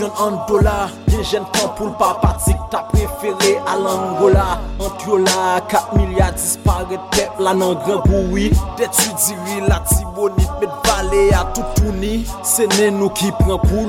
Yon Andola, gen jen pan pou l pa patik ta prefere al Angola. Antiola, 4 milyar disparet pep la nan gran goui Detu diri la tibonit met vale a toutouni Se nen nou ki pren pou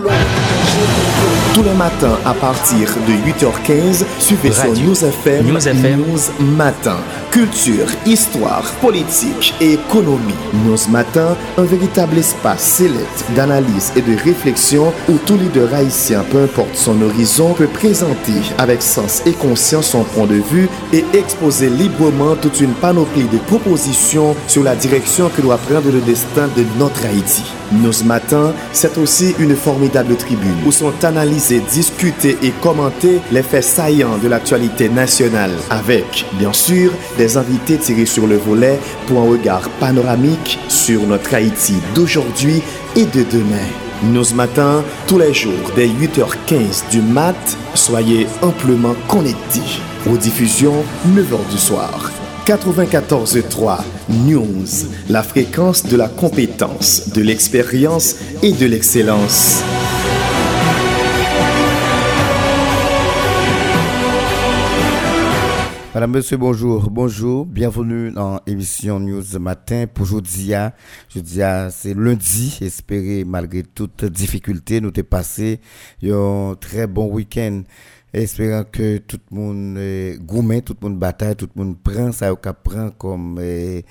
Tous les matins à partir de 8h15 Suivez sur News FM News FM News Matin. Culture, histoire, politique et économie. News Matin, un véritable espace sélect d'analyse et de réflexion Où les deux rails peu importe son horizon, peut présenter avec sens et conscience son point de vue et exposer librement toute une panoplie de propositions sur la direction que doit prendre le destin de notre Haïti. Nous ce matin, c'est aussi une formidable tribune où sont analysés, discutés et commentés les faits saillants de l'actualité nationale avec, bien sûr, des invités tirés sur le volet pour un regard panoramique sur notre Haïti d'aujourd'hui et de demain. Nous ce matin, tous les jours, dès 8h15 du mat, soyez amplement connectés. Aux diffusions, 9h du soir. 94.3 News, la fréquence de la compétence, de l'expérience et de l'excellence. Madame, Monsieur, bonjour. Bonjour. Bienvenue dans l'émission News Matin pour aujourd'hui. Jeudi, c'est lundi. Espérez, malgré toute difficulté, nous t'ai passé un très bon week-end. Espérant que tout le monde gourmet, tout le monde bataille, tout le monde prend ça, prend comme eh,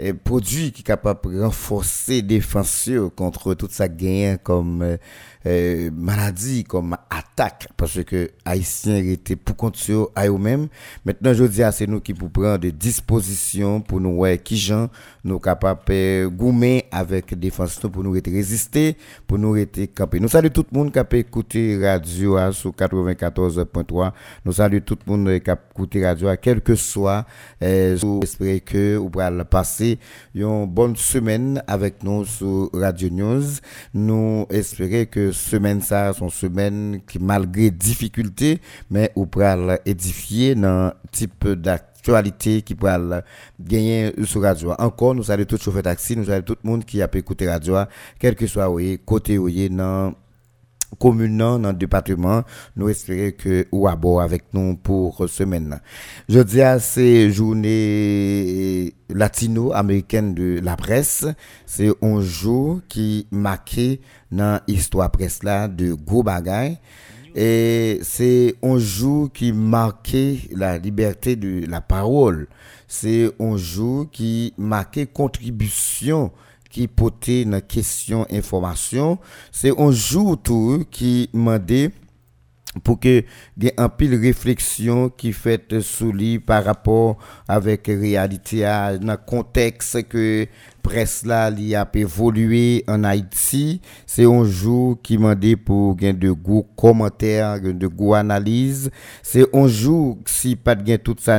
eh, produit qui est capable de renforcer défense contre toute sa gain comme eh, euh, maladie comme attaque parce que haïtiens étaient pour continuer à eux-mêmes. Maintenant je dis à c'est nous qui pour prendre des dispositions pour nous ouais qui gens nous capables de goumer avec défense pour nous résister pour nous rester camper. Nous saluons tout le monde qui a écouté radio à, sur 94.3 nous saluons tout le monde qui a écouté radio à quel que soit euh, j'espère que vous pourrez passer une bonne semaine avec nous sur Radio News. Nous espérons que semaine ça sont semaine qui malgré difficulté mais ou pral édifier dans type d'actualité qui pral gagner sur radio. Encore nous allons tout chauffeur taxi nous allons tout le monde qui a pu écouter radio quel que soit côté oui dans commune dans le département nous espérons que ou à bord avec nous pour semaine je dis à ces journées latino-américaine de la presse c'est un jour qui marqué dans l'histoire presse là de gros et c'est un jour qui marquait la liberté de la parole. C'est un jour qui marquait contribution qui portait dans question information c'est un jour tout qui m'a dit pour que ait un pile réflexion qui fait sous lui par rapport avec réalité dans le contexte que presse là li a évolué en Haïti. C'est un jour qui m'a dit pour de goût commentaires de goût analyse c'est un jour si pas de tout ça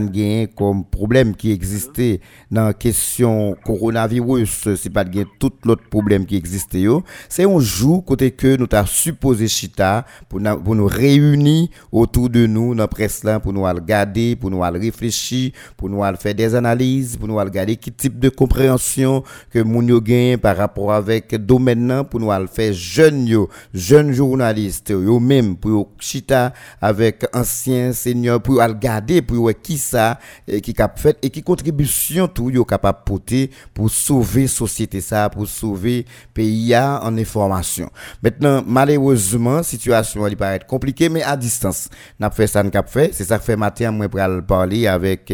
comme problème qui existait dans question coronavirus. Si pas de tout l'autre problème qui existait c'est un jour côté que nous t'a supposé chita pour, pour nous réunir autour de nous dans presse là pour nous regarder pour nous réfléchir pour nous faire des analyses pour nous regarder quel type de compréhension que moun yo par rapport avec domaine pour nous faire jeunes yo jeunes journalistes yo même pour chita avec anciens seniors pour regarder pour qui ça qui cap fait et qui contribution tout yo capable porter pour sauver société ça pour sauver pays en information maintenant malheureusement situation elle paraît compliquée mais à distance n'a fait ça cap fait c'est ça que fait matin moi pour parler avec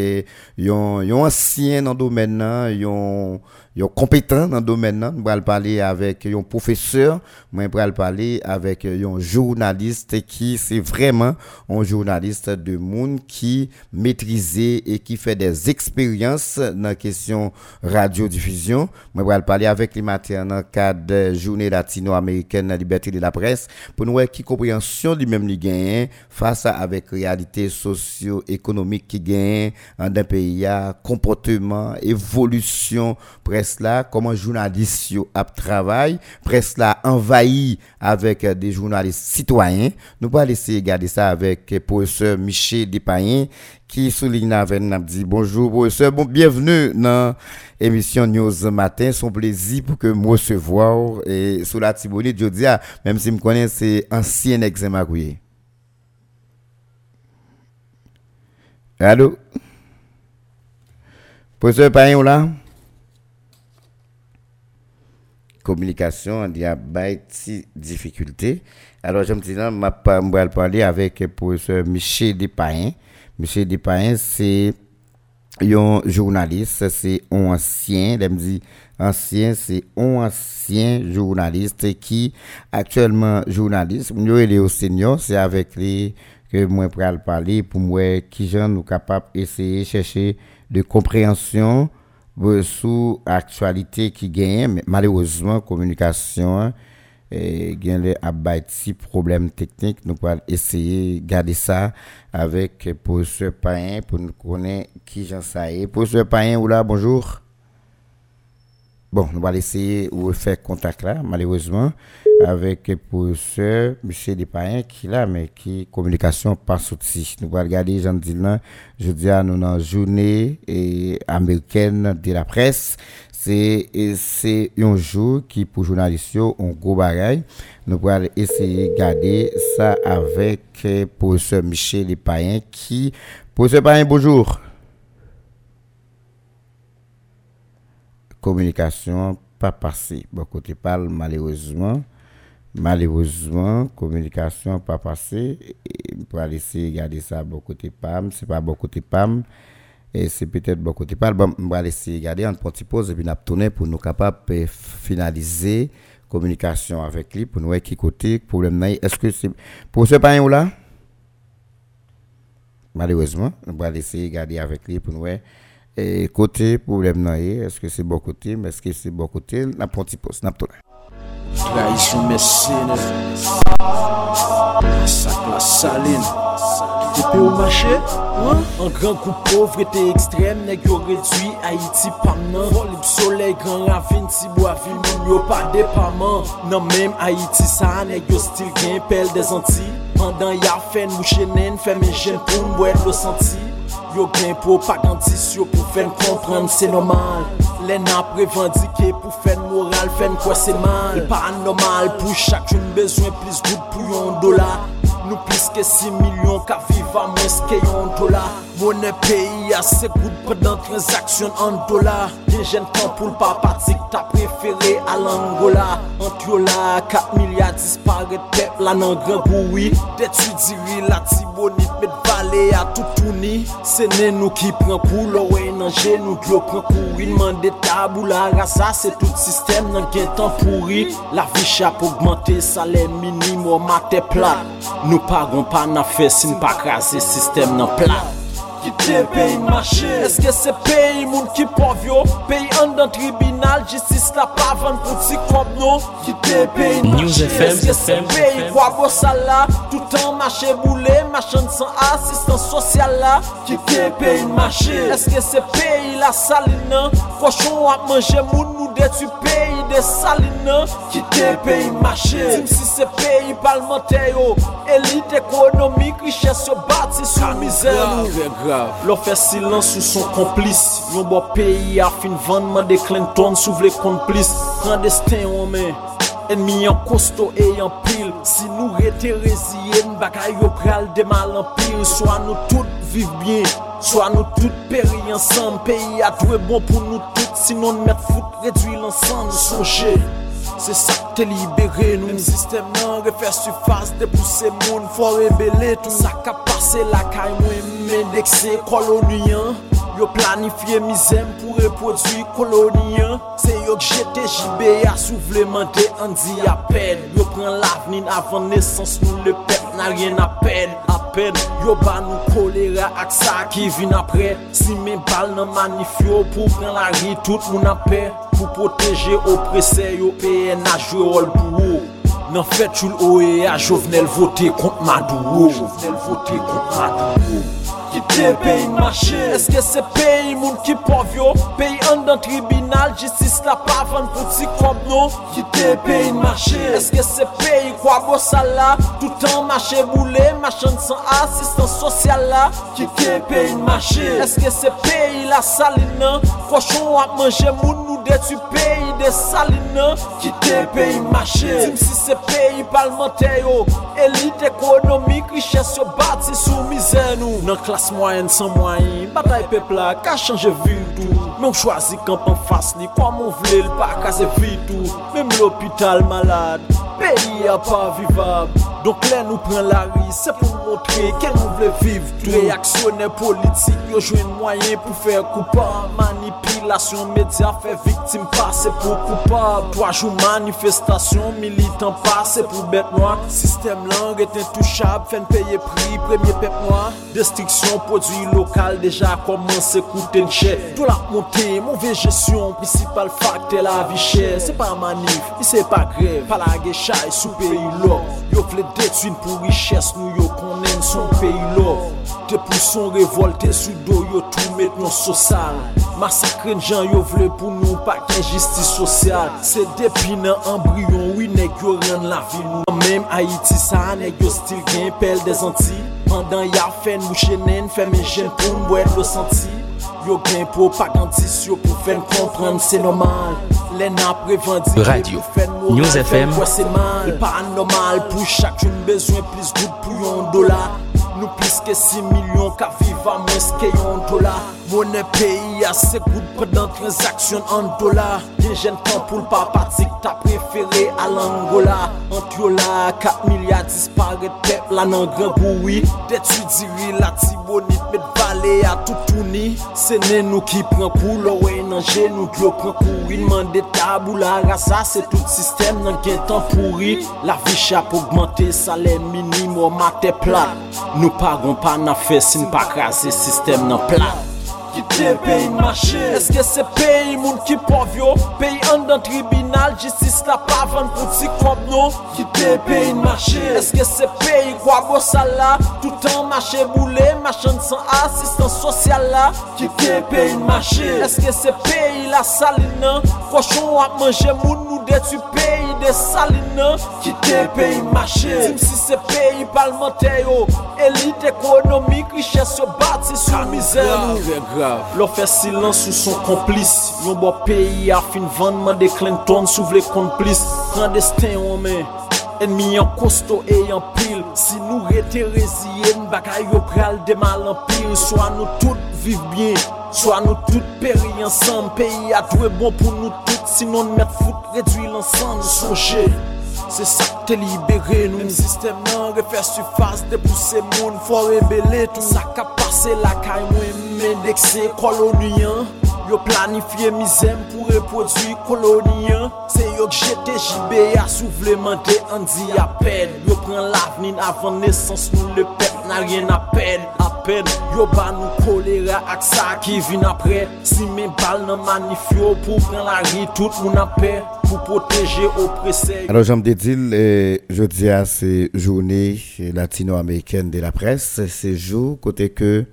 yon ancien dans domaine yon yon compétent dans le domaine là va parler avec un professeur moi va parler avec un journaliste qui c'est vraiment un journaliste de monde qui maîtrisé et qui fait des expériences dans la question radiodiffusion. Moi va parler avec les matins dans le cadre de journée latino-américaine la liberté de la presse pour nous voir qui compréhension lui-même lui gagne face à avec réalité socio-économique qui gagne dans un pays comportement évolution presque presse là, comment journalistes a travaillé, presse là envahi avec euh, des journalistes citoyens. Nous allons essayer de garder ça avec le professeur Michel Despayen qui souligne avec nous bonjour professeur, bon bienvenue dans l'émission News Matin. Son plaisir pour que me recevoir et sous la Tibonite, je dis, même si me connais, c'est ancien examen Allô? Professeur Payen, là? Communication, il y a des difficultés. Alors, je me dis, je vais parler avec le professeur Michel Despayen. Michel Despayen, c'est un journaliste, c'est un ancien, je me dis, ancien, c'est un ancien journaliste qui, actuellement journaliste, nous, il est au senior, c'est avec lui que moi le parler pour moi qui gens nous capable essayer chercher de compréhension sur l'actualité qui gagne mais malheureusement communication et gagne les abati problèmes techniques. Nous allons essayer garder ça avec professeur Pain pour nous connaître qui j'en sais. Professeur Pain ou là bonjour bon nous allons essayer de faire contact là malheureusement avec le professeur M. Despayen qui là, mais qui communication pas sorti. Nous allons regarder, j'en dis là, je dis à nous dans journée et américaine de la presse. C'est, un jour qui, pour journalistes, un gros bagage. Nous allons essayer de garder ça avec le professeur Michel Despayen qui, professeur Payen, bonjour. Communication pas passé. Bon côté parle malheureusement. Malheureusement, communication pas passé. Pour aller essayer de garder ça bon côté PAM, c'est pas bon côté PAM. Et c'est peut-être bon côté PAM. Bon, on va essayer de garder en petite pause et puis nous tourner pour nous capables de finaliser communication avec lui pour nous voir qui côté problème Est-ce que c'est pour ce pain ou là? Malheureusement, on va essayer de garder avec lui pour nous voir E kote problem nan ye, eske se bo kote, eske se bo kote, nan pronti pos, nan ptounen. Trahison mesene, sak la saline, tepe ou mache, an gran kou povrete ekstrem, neg yo redwi, Haiti paman, volib soley, gran ravine, tibou avil, moun yo pa depaman, nan menm Haiti sa, neg yo stil gen pel de zanti, pandan ya fen mou chenen, femen jen pou mwet lo santi, Yo gen pou pagantis Yo pou fen komprend se normal. Len ap pou fen moral, fen kwa se mal. Pa anormal pou chak joun bezwen plis gout pou yon dola Nou plis ke 6 milyon ka viva mwes ke yon dola Mounen peyi ase gout predan transaksyon an dola Gen jen tan pou l pa patik ta preferi al Angola Antiola, 4 milyard dispare pep la nan gran boui Detu diri la tibonit met mande a toutouni Se nen nou ki pren pou lowe nan genou Gyo pren pou in mande tabou la rasa Se tout sistem nan gen tan fouri La vi chap augmente salè minim ou matè plat. Nou paron pa nan fesin pa krasi sistem nan plat. kite peyi mache. Eske se peyi moun ki pov yo? Peyi an dan tribunal Jistis la pavan pou ti kob nou Kite peyi mache. Eske se peyi kwa go sala? Toutan mache boule Machan san asistan sosyal la. Kite peyi mache. Eske se peyi la salina? Koshon wap manje moun nou detu peyi de salina? Kite peyi mache. Tim si se peyi palmante yo Elite ekonomik Riches yo bati sou mizer. Nou Lo fè silans sou son komplis Yon bo peyi a fin vandman de Clinton sou vle komplis Kandestin wame Enmi yon kosto e yon pil Si nou rete rezyen Baka yo pral demal an pil Soa nou tout viv bien Soa nou tout peri ansan Peyi a dwe bon pou nou tout Sinon met fout redwi lansan Soche Se sak te libere nou. M sistem nan refer sufas De pousse moun fwa rebele tou Sak a pase la kay mwen Mendekse koloniyan Yo planifiye mizem pou reprodwi koloniyan Se yo jete jibe ya souvlemente Andi apel Yo pren lavnin avan nesans nou le pep Nan rien apel Apel Yo ba nou kolera ak sa ki vin apre Si men bal nan manifyo Pou pren la ri tout moun apel Pou proteje oprese yo peye na jwe rol pou ou Nan fet chou l'OEA jovenel vote kont madou ou Jovenel vote kont madou ou ki te peyi mache Eske se peyi moun ki povyo Peyi an dan tribunal Jistis la pavan pou ti kob nou Ki te peyi mache Eske se peyi kwa go sala? Toutan mache boule Machan san asistan sosyal la. Ki te peyi mache Eske se peyi la salina? Koshon ap manje moun nou detu peyi de salina? Ki te peyi mache Dim si se peyi palmante yo Elite ekonomik Riches yo bati sou mizen nou. Nan klas Plas mwayen san mwayen, batay pepla ka chanje vidou Mwen chwazi kampan fas ni kwa mwen vle l pa kaze se vidou Mem l'opital malade. Peyi a pa vivab Donk lè nou pren la ri Se pou montre ke nou vle viv Reaksyonè politik Yo jwen mwayen pou fè koupa Manipilasyon medya Fè viktim pase pou koupa Toajou manifestasyon Militant pase pou bet noa Sistem lang eten touchab Fèn peye pri premye pep noa Destriksyon prodwi lokal Deja komanse kouten chè Do la monte mouve jesyon Principal fakte la vi chè Se pa manif, se pa grev Palage bagay sou peyi lò Yo vle detwin pou riches nou yo konen son peyi lò Te pou son revolte sou do yo tou met nou sosal Masakren jan yo vle pou nou pak enjistis sosyal Se depi nan embryon winek yo ren la vi nou Mèm Haiti sa anek yo stil gen pel de zanti Andan ya fen mou chenen femen jen pou mwèd lo santi Yo gen propagandis yo pou fèn komprend se nomal Len apre vandi Radio News FM c'est mal. Pas normal pour chaque jour besoin plus goût pour un dollar. Nous plus que 6 millions qu'à vivre à moins que un dollar. Monnaie pays assez good pendant transaction en dollars Des jeunes temps pour le papatique t'as préféré à l'Angola. Entre là 4 milliards disparaît peuple là dans grand bruit. D'étudier la tibonite met ale a toutouni Se nen nou ki pren kou Lo wey nan genou klo pren kou Inman de tabou la rasa Se tout sistem nan gen tan fouri La vi chap augmente Salè minim ou matè plat Nou paron pa nan fesin Pa krasi sistem nan plat ki te peyi mache. Eske se peyi moun ki povyo Peyi an dan tribunal Jistis la pavan pou ti kob nou Ki te peyi mache. Eske se peyi kwa go sala? Toutan mache boule Machan san asistan sosyal la. Ki te peyi mache. Eske se peyi la salina? Koshon ap manje moun nou detu peyi de salina? Ki te peyi mache. Dim si se peyi palmente yo Elite ekonomik, riches yo bati sou mizer. Lò fè silans sou son komplis Yon bo peyi a fin vandman de Clinton sou vle komplis Klandestin wame Enmi yon kosto e yon pil Si nou rete Bakay yo pral de mal an pil Soa nou tout viv bien Soa nou tout peri ansan Peyi a dwe bon pou nou tout Sinon met fout redwi lansan Soche Se sa te libere nou Sistem nan refè sufas De pou se moun fò rebele Tout. Sa ka pase la kay mwen Mendekse koloniyan Yo planifiye mizem pou repodwi koloniyan Se yo jete jibe ya souvlemente Andi apel Yo pren lavnin avan nesans nou le pep Nan rien apel Apen Yo ba nou kolera ak sa ki vin apre Si men bal nan manifyo Pou pren la ri tout moun apel pour protéger oppressés. Alors, Jean dit, je dis à ces journées latino-américaines de la presse, ces jours, côté que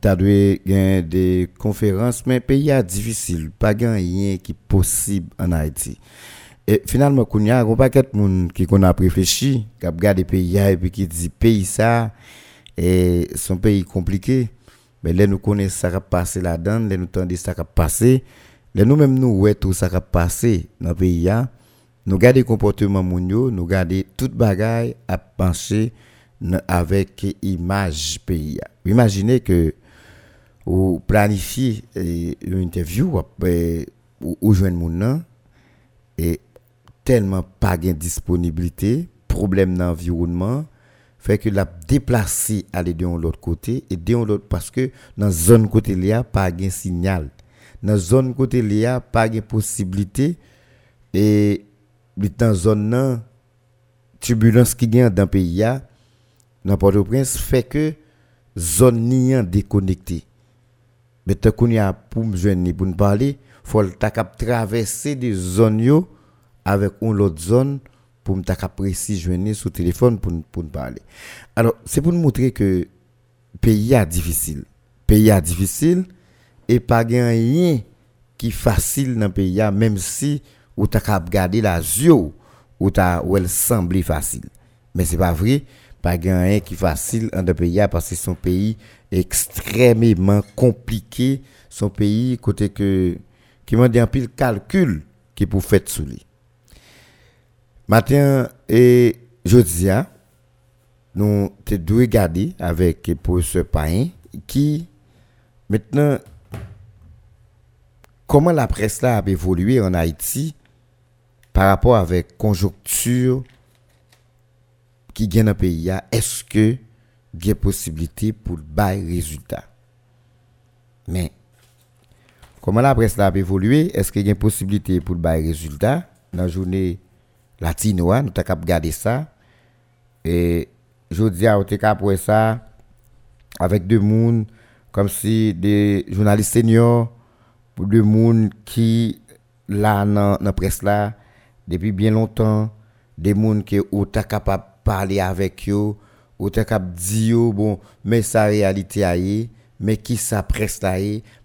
tu as des conférences, mais pays est difficile, pas rien qui est possible en Haïti. Et finalement, il y a un paquet de monde qui a réfléchi, qui a regardé pays et puis qui dit pays ça, et son pays compliqué. Mais là, nous connaissons ça qui a passé là-dedans, là, nous entendons ça qui a passé nous-mêmes, nous, ouais, tout ça qui a passé dans le pays, nous gardons le comportement mounio, nous gardons toute bagaille à penser avec l'image pays. Imaginez que vous planifiez une interview ou jeune moun et tellement pas de disponibilité, problème d'environnement, fait que la déplacer aller de l'autre côté et de l'autre parce que dans zone côté pas de signal. Dans zone côté pas de possibilité et dans zone nan turbulence qui gagne dans pays a dans Port-au-Prince fait que zone ni déconnecté mais tant qu'on a pour me joindre pour nous parler faut ta traverser des zones yo avec une autre zone pour me ta précis joindre sur téléphone pour pour parler alors c'est pour nous montrer que pays a difficile. Pays a difficile et pas rien qui facile dans pays même si ou t'as qu'à regarder la yeux ou t'as ou elle semble facile. Mais c'est pas vrai, pas rien qui facile dans le pays parce que son pays extrêmement compliqué, son pays côté que qui m'a dit un pile calcul qui pour faire sous lui. Matin et jeudi nous te dû avec pour ce pain qui maintenant comment la presse là a évolué en Haïti par rapport avec conjoncture qui gagne dans le pays est-ce que il y a possibilité pour bail résultat? Mais comment la presse a évolué? Est-ce qu'il y a possibilité pour bail résultat? Dans la journée latinoise nous avons regarder ça. Et je dis à pour ça avec deux monde comme si des journalistes seniors pour deux qui là dans la presse là depuis bien longtemps des monde qui ont capable parler avec eux ou capable dire bon mais sa réalité mais qui sa presse là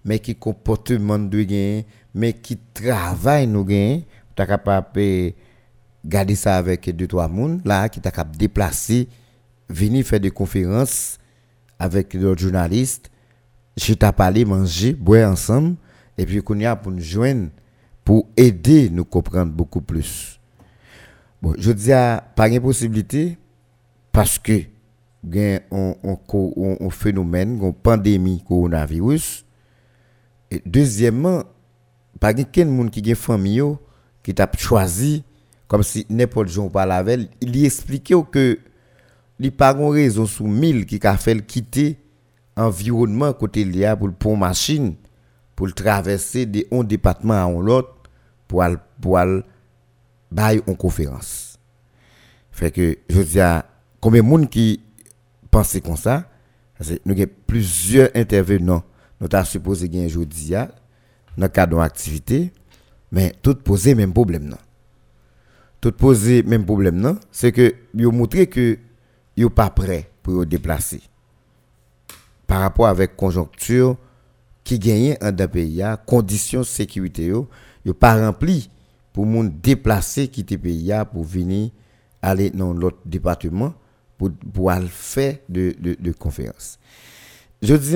mais qui comportement de gain mais qui travail nous gain capable garder ça avec deux trois monde là qui t'a capable déplacer venir faire des conférences avec d'autres journalistes, je t'ai parlé, manger, boire ensemble, et puis qu'on y a pour nous joindre, pour aider nous comprendre beaucoup plus. Bon, je dis à pas de possibilité, parce que il un, un, phénomène, une pandémie coronavirus. Et deuxièmement, pas de monde qui a une famille qui t'a choisi, comme si n'importe jour par la veille, il expliquait que li pas une raison sous mille qui a fait quitter environnement côté pour pour machine pour traverser de un département à un autre pour aller pour bailler en conférence. Fait que je dis à combien de monde qui pense comme ça? Nous avons plusieurs intervenants. Nous avons supposé gagner aujourd'hui dans le cadre d'une activité. Mais tout poser même problème non. Tout poser même problème non. C'est que yo montrer que yo pas prêt pour se déplacer. Par rapport avec conjoncture qui gagne en d'un pays, conditions de sécurité yo pas rempli pour déplacer quitter pays pour venir aller dans l'autre département pour pour faire de de, conférence. Je dis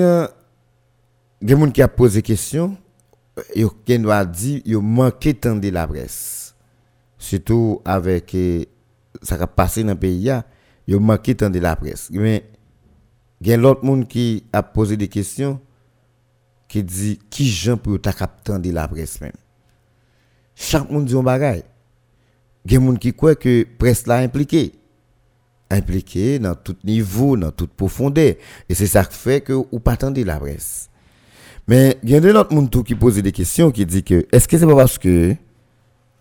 il y a qui a posé question yo qui a dit yo manqué tant de la presse. Surtout avec eh, ça a passé dans le pays yo manqué tant de la presse. Mais il y a monde qui a posé des questions qui dit qui gens pour ta de la presse. Chaque monde dit un bagage. Il y a monde qui croit que presse là impliqué impliqué dans tout niveau, dans toute profondeur et c'est ça qui fait que ou pas la presse. Mais il y a d'autres monde qui pose des questions qui dit que est-ce que c'est pas parce que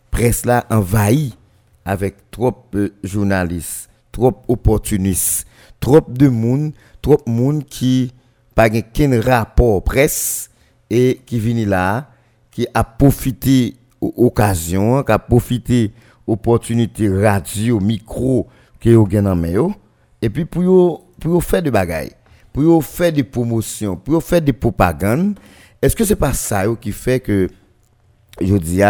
presse là envahit avec trop de journalistes trop opportuniste, trop de monde, trop de monde qui pas aucun rapport presse et qui vient là, qui a profité occasion, qui a profité opportunité radio, micro que yo gen en et puis pour pour faire des bagailles, pour faire des promotions, pour faire des propagandes, est-ce que c'est pas ça qui fait que je dis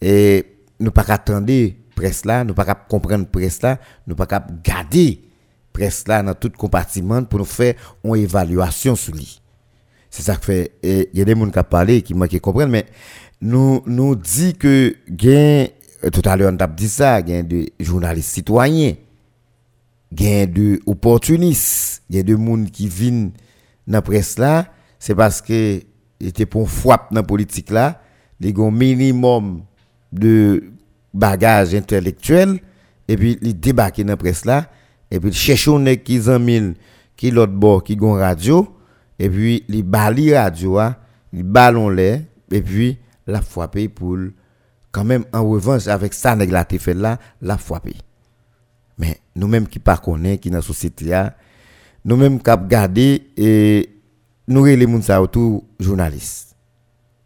et nous pas attendre presse là, nous pas comprendre presse là, nous pas garder presse là dans tout compartiment pour nous faire une évaluation sur lui. C'est ça que fait il y a des gens qui parlé qui qui comprennent mais nous nous dit que gain tout à l'heure on a dit ça, gain de journalistes citoyens, gain de opportunistes, a des gens qui viennent dans la presse là, c'est parce que était pour frappe dans la politique là, les un minimum de bagage intellectuel et puis il débarque dans la presse là et puis il cherche un qui mille qui l'autre bord qui gon radio et puis il bali radio il ballon l'air et puis la frappe pour quand même en revanche avec ça nèg la fait là la frappe mais nous mêmes qui pas qui dans la société nous mêmes qui garder et nous les gens ça autour journalistes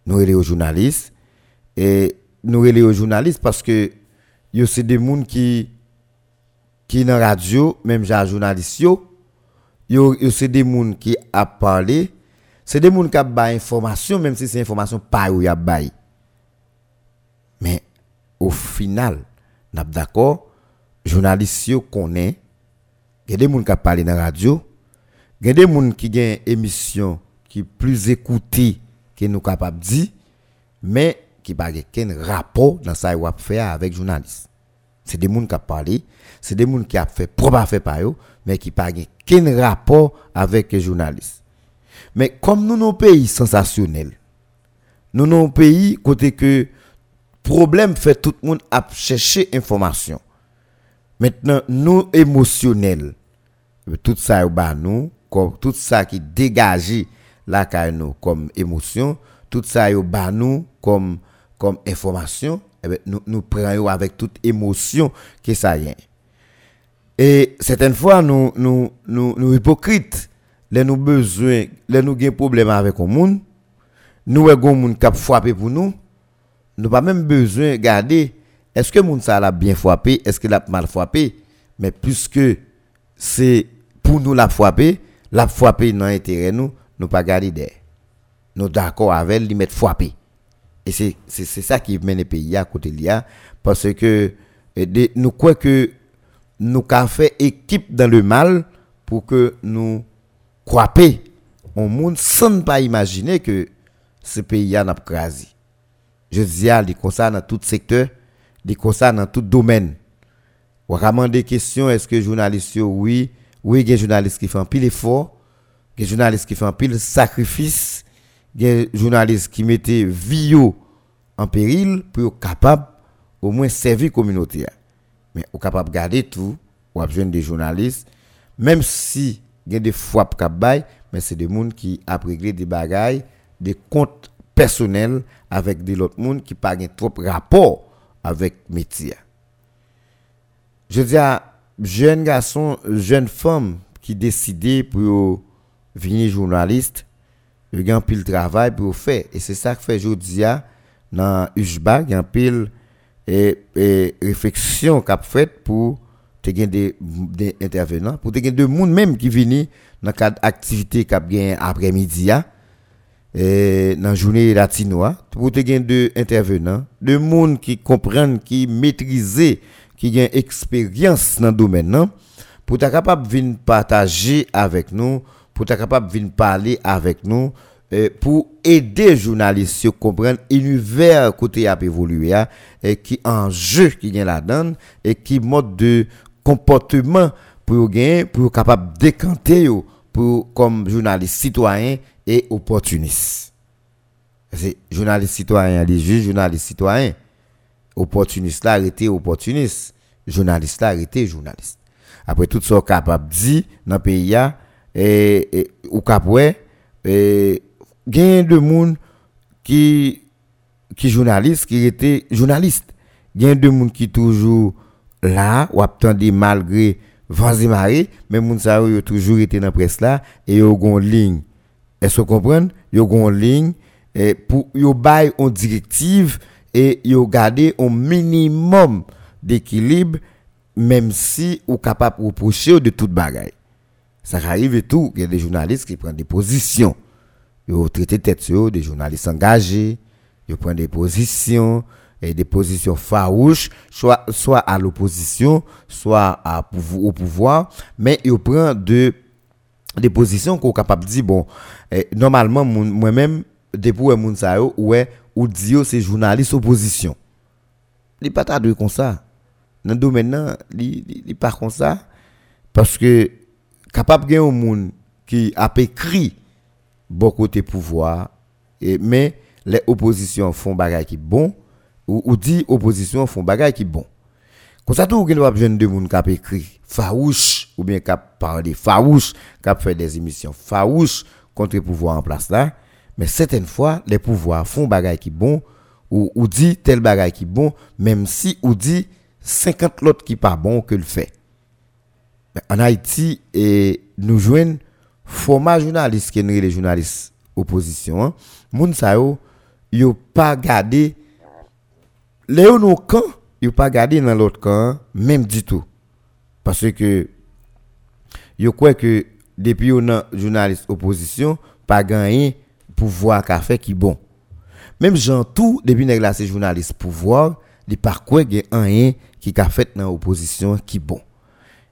nous les journalistes et nous les journalistes parce que c'est des gens qui qui dans radio même les journalistes yo c'est des gens qui a parlé, c'est des gens qui ont information, même si c'est information pas où y a Mais au final, n'a d'accord, journalistes connaissent, il y des gens qui parlé dans la radio, il des gens qui ont une émission qui est plus écoutée que nous capables de dire, mais qui n'a pas rapport dans faire avec les journalistes. C'est des gens qui parlé, c'est des gens qui ont fait propre fait par eux, mais qui n'ont aucun rapport avec les journalistes. Mais comme nous, nos pays sensationnels, nous, nos pays, côté que problème fait tout le monde à chercher information. Maintenant, nous émotionnels, tout ça nous, comme tout ça qui dégage la nous comme émotion, tout ça nous comme comme information, eh bien, nous prenons avec toute émotion que ça y. Et certaines fois nous nous nous, nous hypocrites, les nous besoin, les nous avons problème avec le monde, nous avons un monde qui a frappé pour nous, nous pas même besoin de garder est-ce que moun ça l'a bien frappé, est-ce qu'il a mal frappé Mais puisque c'est pour nous la frapper, la frapper dans intérêt nous, nous pas garder d'air. Nous d'accord avec lui mettre frapper. Et c'est ça qui mène les pays à côté là parce que nous croyons que nous avons fait équipe dans le mal pour que nous croions au monde sans pas imaginer que ce pays a n'a crasé. Je dis à comme ça dans tout secteur des ça dans tout domaine. On a des questions, est-ce que journalistes, oui, oui, il y a des journalistes qui font pile effort, il des journalistes qui font pile sacrifice, il des journalistes qui mettent vie en péril pour être capable au moins servir la communauté. Mais on capable de garder tout, on a besoin des journalistes, même si il y a des fois mais c'est des gens qui ont des bagailles, des comptes personnels avec des autres gens qui n'ont pas trop rapport avec métier. Je dis à garçons, jeunes femmes qui décident pour venir journaliste, ils ont pile travail pour faire. Et c'est ça que fait aujourd'hui dans UJBA, il y a pile et, et réflexion qu'a pour te des, des intervenants, pour te des gens même qui viennent dans le cadre d'activité qu'a après-midi dans la journée latinoise, pour gagner deux intervenants, de monde qui comprennent, qui maîtrisent, qui ont expérience dans le domaine, pour être capable de partager avec nous, pour être capable de parler avec nous, pour aider les journalistes à comprendre l'univers côté a évolué et qui enjeu qui vient là-dedans et qui mode de comportement pour gagner pour capable décanter pour comme journaliste citoyen et opportuniste. C'est journaliste citoyen, les juges, journaliste citoyen. Opportuniste là, arrêté opportuniste. Journaliste là, arrêté journaliste. Après tout ça, capable dit dans pays, et, et, ou capable, et, de monde qui, qui journaliste, qui était journaliste. Gain de monde qui toujours là, ou attendait malgré vents et marées, mais moun sa toujours été dans presse là, et yo gon ligne. Est-ce que vous comprenez? Yo une ligne et pour yo bail en directive et yo garder un minimum d'équilibre même si ou capable reprocher de toute bagaille. Ça arrive et tout, il y a des journalistes qui prennent des positions. Yo traité tête des journalistes engagés, ils prennent des positions et des positions farouches, soit, soit à l'opposition, soit au pouvoir, mais ils prennent de des positions qu'on capable de dire bon eh, normalement moi-même depuis sa yo ouais ou dit c'est journaliste opposition. Li pas ta comme ça. Dans domaine nan li, li, pas comme ça. Parce que capable gen un monde qui a écrit bon côté pouvoir mais les oppositions font bagay qui bon ou, dit opposition font bagay qui bon comme ça tout gen pas besoin de monde qui écrit farouche ou bien qui parlé farouche, qui fait des émissions farouches contre les pouvoirs en place là. Mais certaines fois, les pouvoirs font bagaille qui bon ou, ou dit tel bagaille qui bon, même si ou dit 50 l'autre qui pas bon que le fait. en Haïti, et nous jouons format journaliste qui est les journalistes opposition. Hein. Moun sa yo, yo pas gardé les no camp, yo pas gardé dans l'autre camp même du tout. Parce que je crois que depuis on a journaliste opposition, pas gagné pouvoir qu'a fait qui bon. Même Jean tout depuis nèg c'est journaliste pouvoir, il pas quoi rien qui a fait dans opposition qui bon.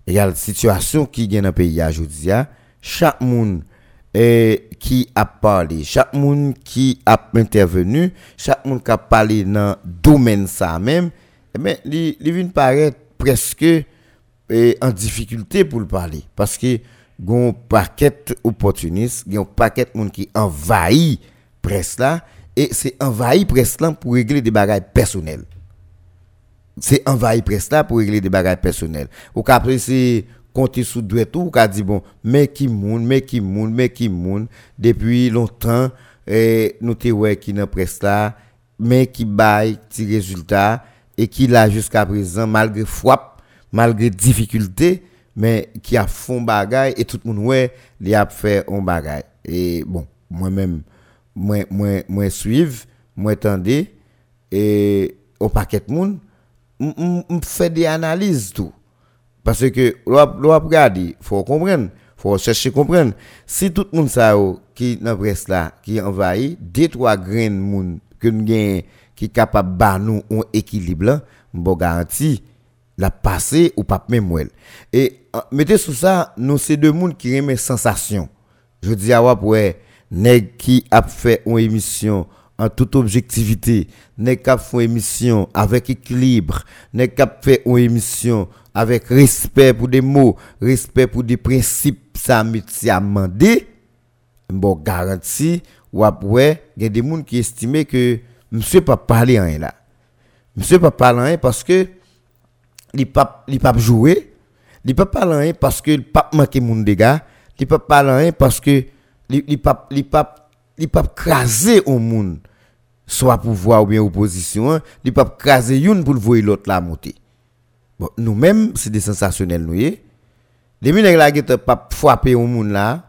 Il y a la situation qui gagne dans le pays aujourd'hui, chaque monde eh, qui a parlé, chaque monde qui a intervenu, chaque monde qui a parlé dans le domaine ça même, eh bien, il vient paraître presque eh, en difficulté pour le parler. Parce que un paquet opportuniste, un paquet de monde qui envahit presse et c'est envahi presse pour régler des bagages personnels. C'est envahi presse pour régler des bagages personnels. Ou qu'après c'est compter sous doué tout, ou dit bon, mais qui moun, mais qui moun, mais qui moun, depuis longtemps, et nous te ouais qui dans presse là, mais qui baille petit résultat, et qui là jusqu'à présent, malgré frappe, malgré difficulté, mais qui a fond bagaille et tout le monde ouais il a fait un bagaille. Et bon moi même moi moi moi suivre moi attendez et au paquet de monde on fait des analyses tout parce que regarder faut comprendre faut chercher comprendre. Si tout le monde qui dans presse là qui envahit deux trois graines monde que nous qui capable ba nous un équilibre bon garantie la passer ou pas même et mettez sous ça nous c'est deux monde qui aiment sensation. Je dis à ouais nèg qui a fait une émission en toute objectivité nèg qui a fait une émission avec équilibre nèg qui a fait une émission avec respect pour des mots respect pour des principes ça a demandé bon garantie ou après il y a des gens qui estiment que monsieur pas parler rien là. Monsieur pas parler rien parce que il pas il pas jouer. Il peut pas rien parce que il pas manquer mon dégâts il peut pas rien parce que il pas il pas craser au monde soit pouvoir ou bien opposition il pas craser une pour voir l'autre la monter bon nous mêmes c'est des sensationnels nous les nèg la qui pas frapper au monde là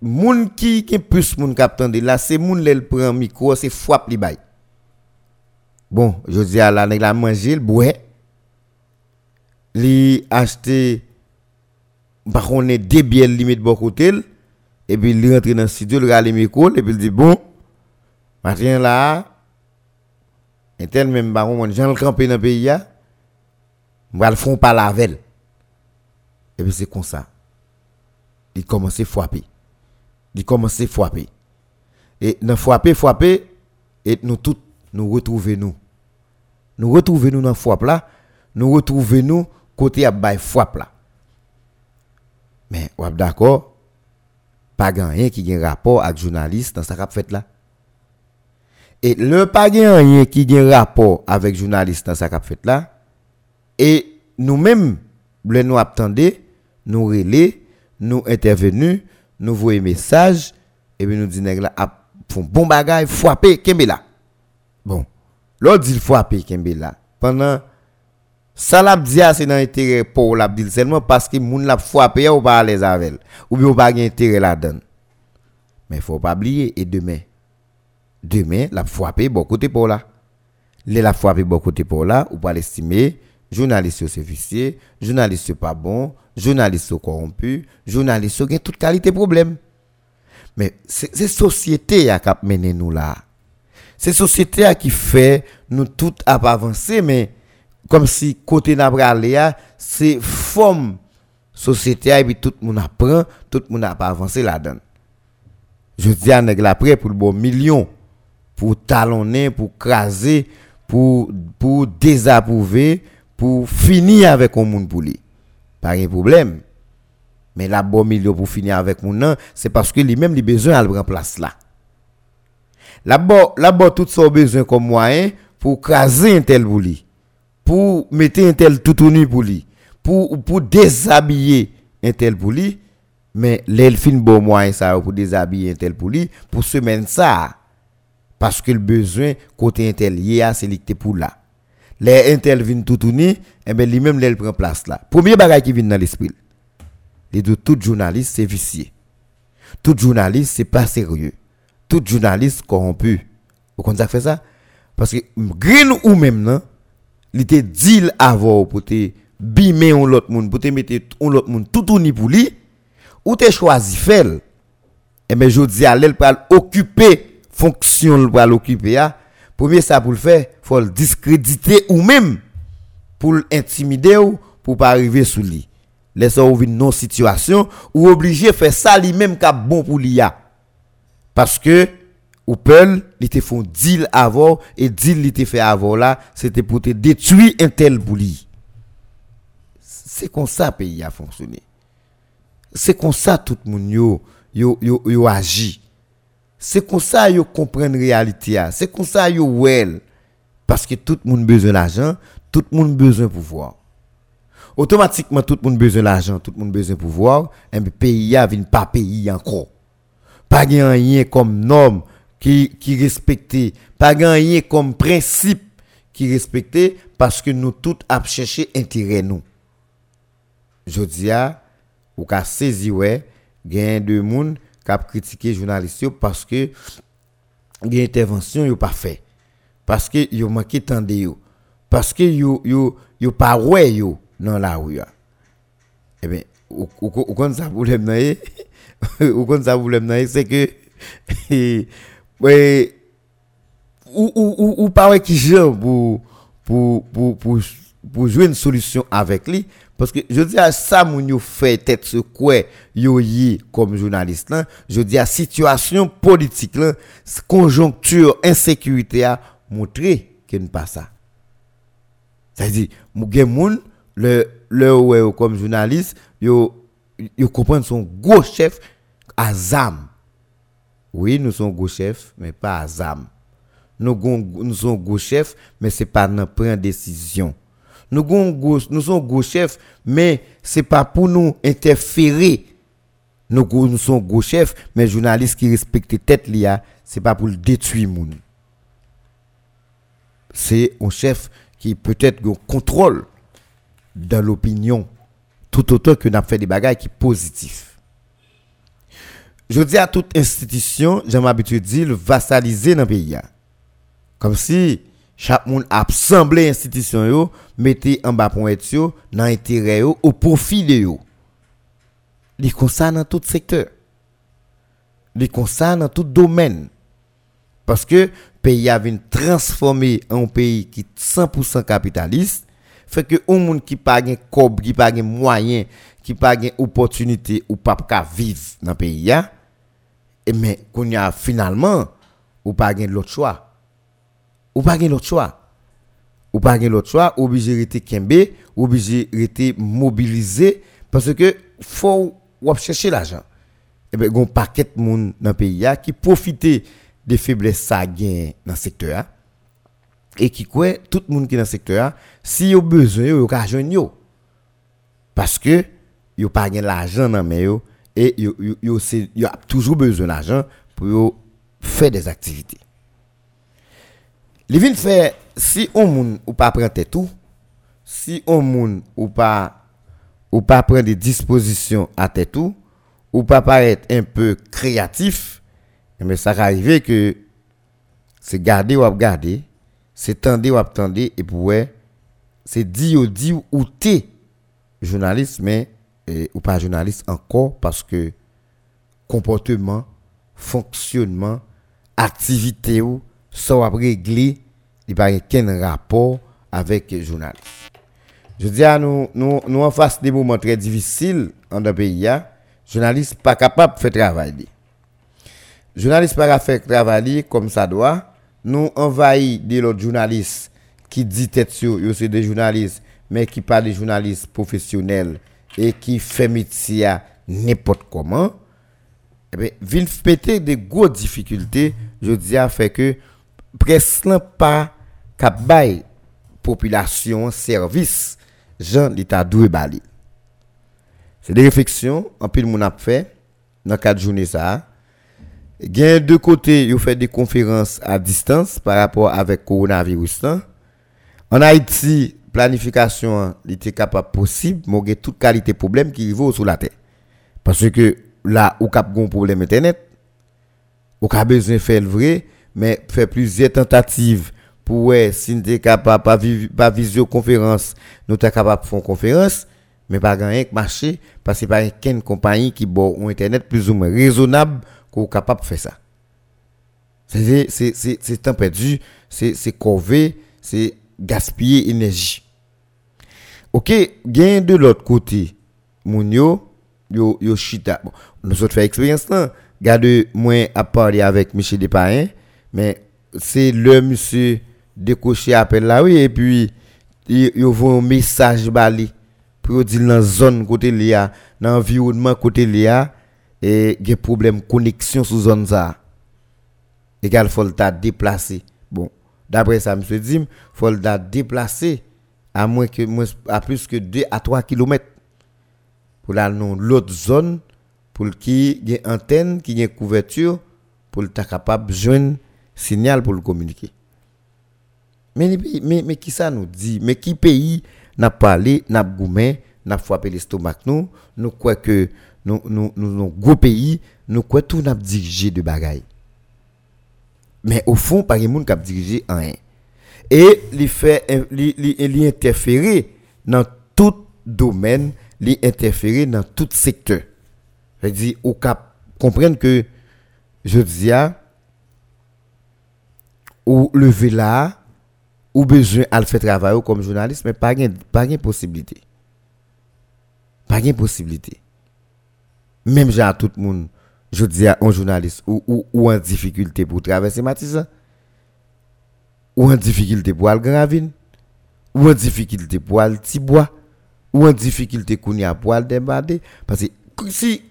monde qui qui plus monde captant là c'est monde le prend micro c'est frappe li bay bon je dis à la nèg la manger le boire li acheté par on est des bielles limite bon côté et puis il rentre dans le studio il les micro et puis il dit bon matin là et tel même baron Jean le camper dans le pays là va le font pas la veille et puis c'est comme ça. Il commence à frapper. Il commence à frapper. Et dans frapper frapper et nous tous nous retrouver nous. Nous retrouver nous dans frappe là. Nous retrouver nous côté à bail frappe là. Mais ou d'accord pas rien qui a un rapport avec journaliste dans ça fait là. Et le pas rien qui a un rapport avec journaliste dans ça fait là et nous-mêmes le nous attendez, nous relais, nous intervenus, nous voyons message et puis nous disons là font bon bagage frapper Kembela. Bon, l'autre dit frapper Kembela pendant ça l'a dit c'est dans intérêt pour l'a dit seulement parce que moun l'a frappé ou pas avec ou bien pas intérêt là-dedans. Mais il faut pas oublier et demain demain l'a frappé bon côté pour là. Les l'a frappé bon côté pour là ou pas l'estimer journaliste c'est vicieux, journaliste pas bon, journaliste corrompu, journaliste qui toute qualité problème. Mais c'est société qui a mené nous là. C'est société qui fait nous tout avancer mais comme si côté n'a c'est forme société et puis tout le monde apprend tout le monde n'a pas avancé là-dedans je dis à nèg prêt pour le bon million pour talonner pour craser pour pour désapprouver pour finir avec un monde pour lui pas de problème mais la bon million pour finir avec mon c'est parce que lui-même il besoin de prendre place là bas là tout son besoin comme moyen pour craser un tel pour pour mettre un tel tout nu pour lui, pour, déshabiller un tel pour lui, mais l'elfine bon moyen ça pour déshabiller un tel pour lui, pour se mettre ça. Parce que le besoin côté un tel c'est pour là. Les intel viennent tout nu, et eh ben lui-même il prend place là. Premier bagage qui vient dans l'esprit. Les de tout journaliste c'est vicieux. Tout journaliste c'est pas sérieux. Tout journaliste corrompu. Vous comprenez ça fait ça? Parce que green ou même non il était deal avant pour te bimer on l'autre monde pour te mettre on l'autre monde tout ni pour lui ou t'es choisi faire et mais je dis à l'elle pour occuper fonction pour l'occuper ah. premier ça pour le faire discréditer ou même pour l'intimider ou pour pas arriver sous lui. Laisse ou une non situation ou obligé faire ça lui-même qui bon pour l'IA parce que ou peut il te font deal avant et deal il te fait avant là c'était pour te détruire un tel bouli c'est comme ça pays a fonctionné. C'est comme ça tout le monde yo yo agit. C'est comme ça yo comprendre réalité c'est comme ça yo well parce que tout le monde besoin d'argent tout le monde besoin de pouvoir. Automatiquement tout le monde besoin d'argent tout le monde besoin de pouvoir. Et le pays a vient pas payer encore. Pas rien comme norme qui qui respecté pas rien comme principe qui respecté parce que nous tous à chercher intérêt nous. Je dis ou ka saisi ouais gain de monde qui a critiqué journaliste parce que une intervention yo pas fait parce que yo manqué tande yo. Parce que yo yo yo pas ouais yo dans la rue eh bien ou ou ça problème là ou comme ça problème c'est que ou ou ou pas qui pour pour pour pour pour jouer une solution avec lui parce que je dis à ça, mon yo fait tête ce quoi yo y comme journaliste là. Je dis à situation politique là, conjoncture, insécurité a montré qu'il n'est pas ça. Ça dit, mon moun le le ouais comme journaliste, yo yo comprendre son gros chef Azam. Oui, nous sommes gros chef, mais pas Azam. Nous, nous sommes gros chef, mais c'est pas notre prendre décision. Nous, nous sommes gros chefs, mais ce n'est pas pour nous interférer. Nous, nous sommes gros chefs, mais journalistes qui respectent tête ce n'est pas pour le détruire. C'est un chef qui peut-être contrôle dans l'opinion, tout autant que n'a fait des bagages qui sont positifs. Je dis à toute institution, j'ai l'habitude de dire, vassaliser dans le pays. Comme si chaque monde a assemblé institution yo mettez en bas point yo dans intérêt yo au profit de yo comme ça dans tout secteur comme ça dans tout domaine parce que pays a vient transformer en pays qui 100% capitaliste fait que un monde qui pas gain cob qui pas gain moyen qui pas gain opportunité ou pas ka vivre dans pays ya et mais qu'on a finalement ou pas gain l'autre choix ou pas l'autre choix. Ou pas l'autre choix, obligé de rester kembe, obligé de rester mobilisé parce que faut chercher l'argent. Et a un paquet de monde dans pays qui profite des faiblesses ça dans le secteur et qui croit tout le monde qui est dans le secteur si a besoin yo ka yo. Parce que yo pas l'argent dans main yo et yo yo yo a toujours besoin d'argent pour faire des activités. Li fait si on moun ou pas prendre tout, si on moun ou pas ou pas prendre des dispositions à tout, ou pas paraître un peu créatif, mais eh ça va arriver que c'est garder ou garder, c'est tendre ou attendre et pour c'est dit ou dit ou t'es journaliste mais eh, ou pas journaliste encore parce que comportement, fonctionnement, activité ou sont réglé, il n'y a aucun rapport avec les journalistes. Je dis à nous, nous, nous en face des moments très difficiles dans le pays, les hein. journalistes pas capable de faire travail. Journalistes pas capable de faire travail comme ça doit. Nous envahissons des autres journalistes qui disent tête sur, c'est des journalistes, mais qui pas des journalistes professionnels et qui font métier n'importe comment. Eh bien, ville péter des grosses difficultés, je dis à fait que presse pas cap population service Jean l'état doué bali. C'est des réflexions en pile mon a fait dans quatre journées ça. De côté, il fait des conférences à distance par rapport avec coronavirus En Haïti, planification était capable possible, mais toute qualité problème qui vaut sur la terre. Parce que là, où cap un problème internet, ou a besoin de faire le vrai, mais faire plusieurs tentatives pour si nous capable pas, pas visioconférence, nous sommes capable de faire une conférence, mais pas gagner marché parce que pas une compagnie qui bon un internet plus ou moins raisonnable qu'on capable de faire ça. C'est temps perdu, c'est c'est corvé, c'est gaspiller énergie. OK, gain de l'autre côté, yo yo chita. Bon, nous autres fait expérience là. Garde moi à parler avec Michel Despain, mais c'est le monsieur décoché appel là oui et puis il voit un message bali pour dire dans zone côté là dans environnement côté là et il y a problème connexion sous zone ça. Égal faut le déplacer. Bon d'après ça monsieur dit faut le déplacer à moins que à plus que 2 à 3 km pour la l'autre zone pour qui y a antenne qui y couverture pour être capable joindre signal pour le communiquer. Mais, mais, mais qui ça nous dit? Mais qui pays n'a parlé, n'a goumé, n'a frappé l'estomac nous? Nous croyons que nous, nous, nous, gros pays, nous croyons tout n'a dirigé de bagaille. Mais au fond, pas de monde qui a dirigé rien. Et il fait, il interférer dans tout domaine, il interférer dans tout secteur. Je dis, au cap, comprendre que, je dis, ou lever là, ou besoin de faire travail comme journaliste, mais pas de pas possibilité. Pas de possibilité. Même j'ai tout le monde, je dis à un journaliste ou, ou, en difficulté pour traverser Matissa, ou en difficulté pour aller Gravine, ou en difficulté pour aller Tibois, ou en difficulté pour aller. Parce que si,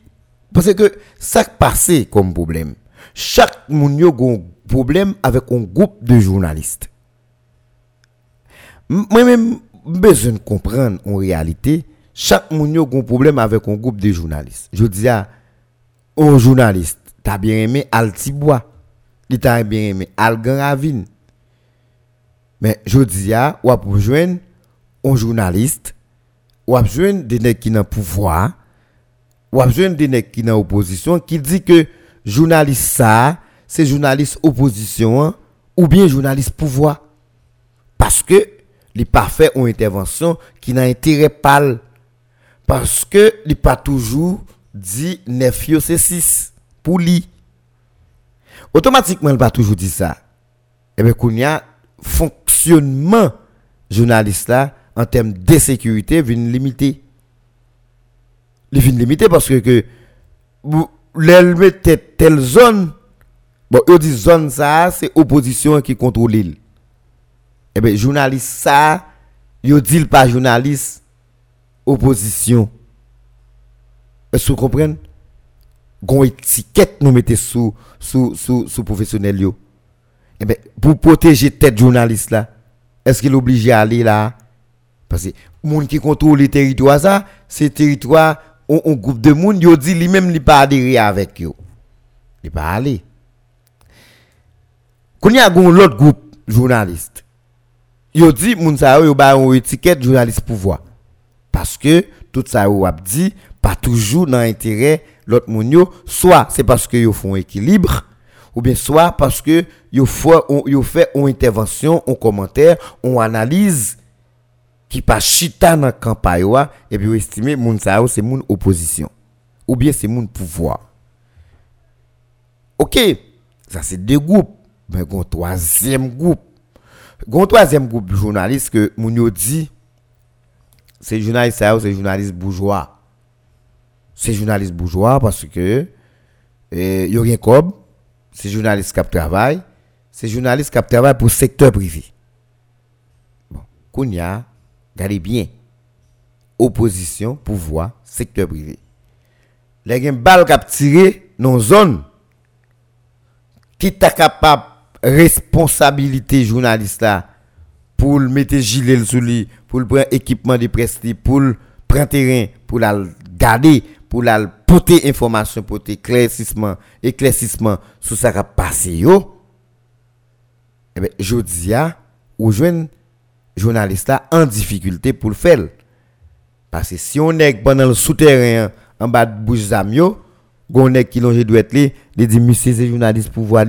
parce que ça passe comme problème. Chaque monde a un problème avec un groupe de journalistes moi-même, besoin de comprendre en réalité, chaque monde a un problème avec un groupe de journalistes. Je dis à un journaliste, t'as bien aimé Altibois, il t'a bien aimé Algan Mais je dis à, ou un journaliste, ou à joindre des qui ont pouvoir, ou à joindre des qui ont opposition, qui dit que journaliste ça, c'est journaliste opposition, ou bien journaliste pouvoir. Parce que il pas fait intervention qui n'a intérêt pas parce que il pas toujours dit 9 c'est 6 pour lui. Automatiquement il pas toujours dit ça. Et eh bien qu'on y a fonctionnement journaliste là en termes de sécurité vient limité. Il vient limité parce que que met telle zone bon eux dit zone ça c'est opposition qui contrôle l'île eh bien, journaliste ça, yo dit pas journaliste opposition. Est-ce que vous comprenez? Gon étiquette nous mettez sous sous sous sous professionnel. Eh bien, pour protéger tête journaliste là, est-ce qu'il est obligé à aller là? Parce que monde qui contrôle les territoires ça, c'est territoire un groupe de monde yo dit lui-même il pas adhérer avec yo. Il pas aller. Quand il y a un autre groupe journaliste yo dit moun sa yo ba une étiquette journaliste pouvoir parce que tout ça dit pas toujours dans intérêt l'autre moun yo. Soit c'est parce que yo font équilibre ou bien soit parce que yo fait une intervention un commentaire une analyse qui pas chita dans campagne et puis estimer moun sa c'est moun opposition ou bien c'est moun pouvoir. OK ça c'est deux groupes mais un troisième groupe. Un troisième groupe de journalistes que Mounio dit, c'est journaliste c'est journaliste bourgeois. C'est journaliste bourgeois parce que il y a rien c'est journaliste qui travaille, c'est journaliste qui travaille pour le secteur privé. Bon, Kounia, regardez bien. Opposition, pouvoir, secteur privé. Les gens balle qui tiré dans une zone qui est capable responsabilité journaliste là pour le mettre gilet sous lui, pour prendre équipement de presse, pour le prendre terrain, pour la garder, pour la porter information, pour éclaircissement, éclaircissement sur ça qui a passé. Eh bien, je dis à, ou jeune journaliste en difficulté pour le faire. Parce que si on est dans le souterrain, en bas de bouche zamio, on est qui longe doit être là, il dit, monsieur, c'est pour voir.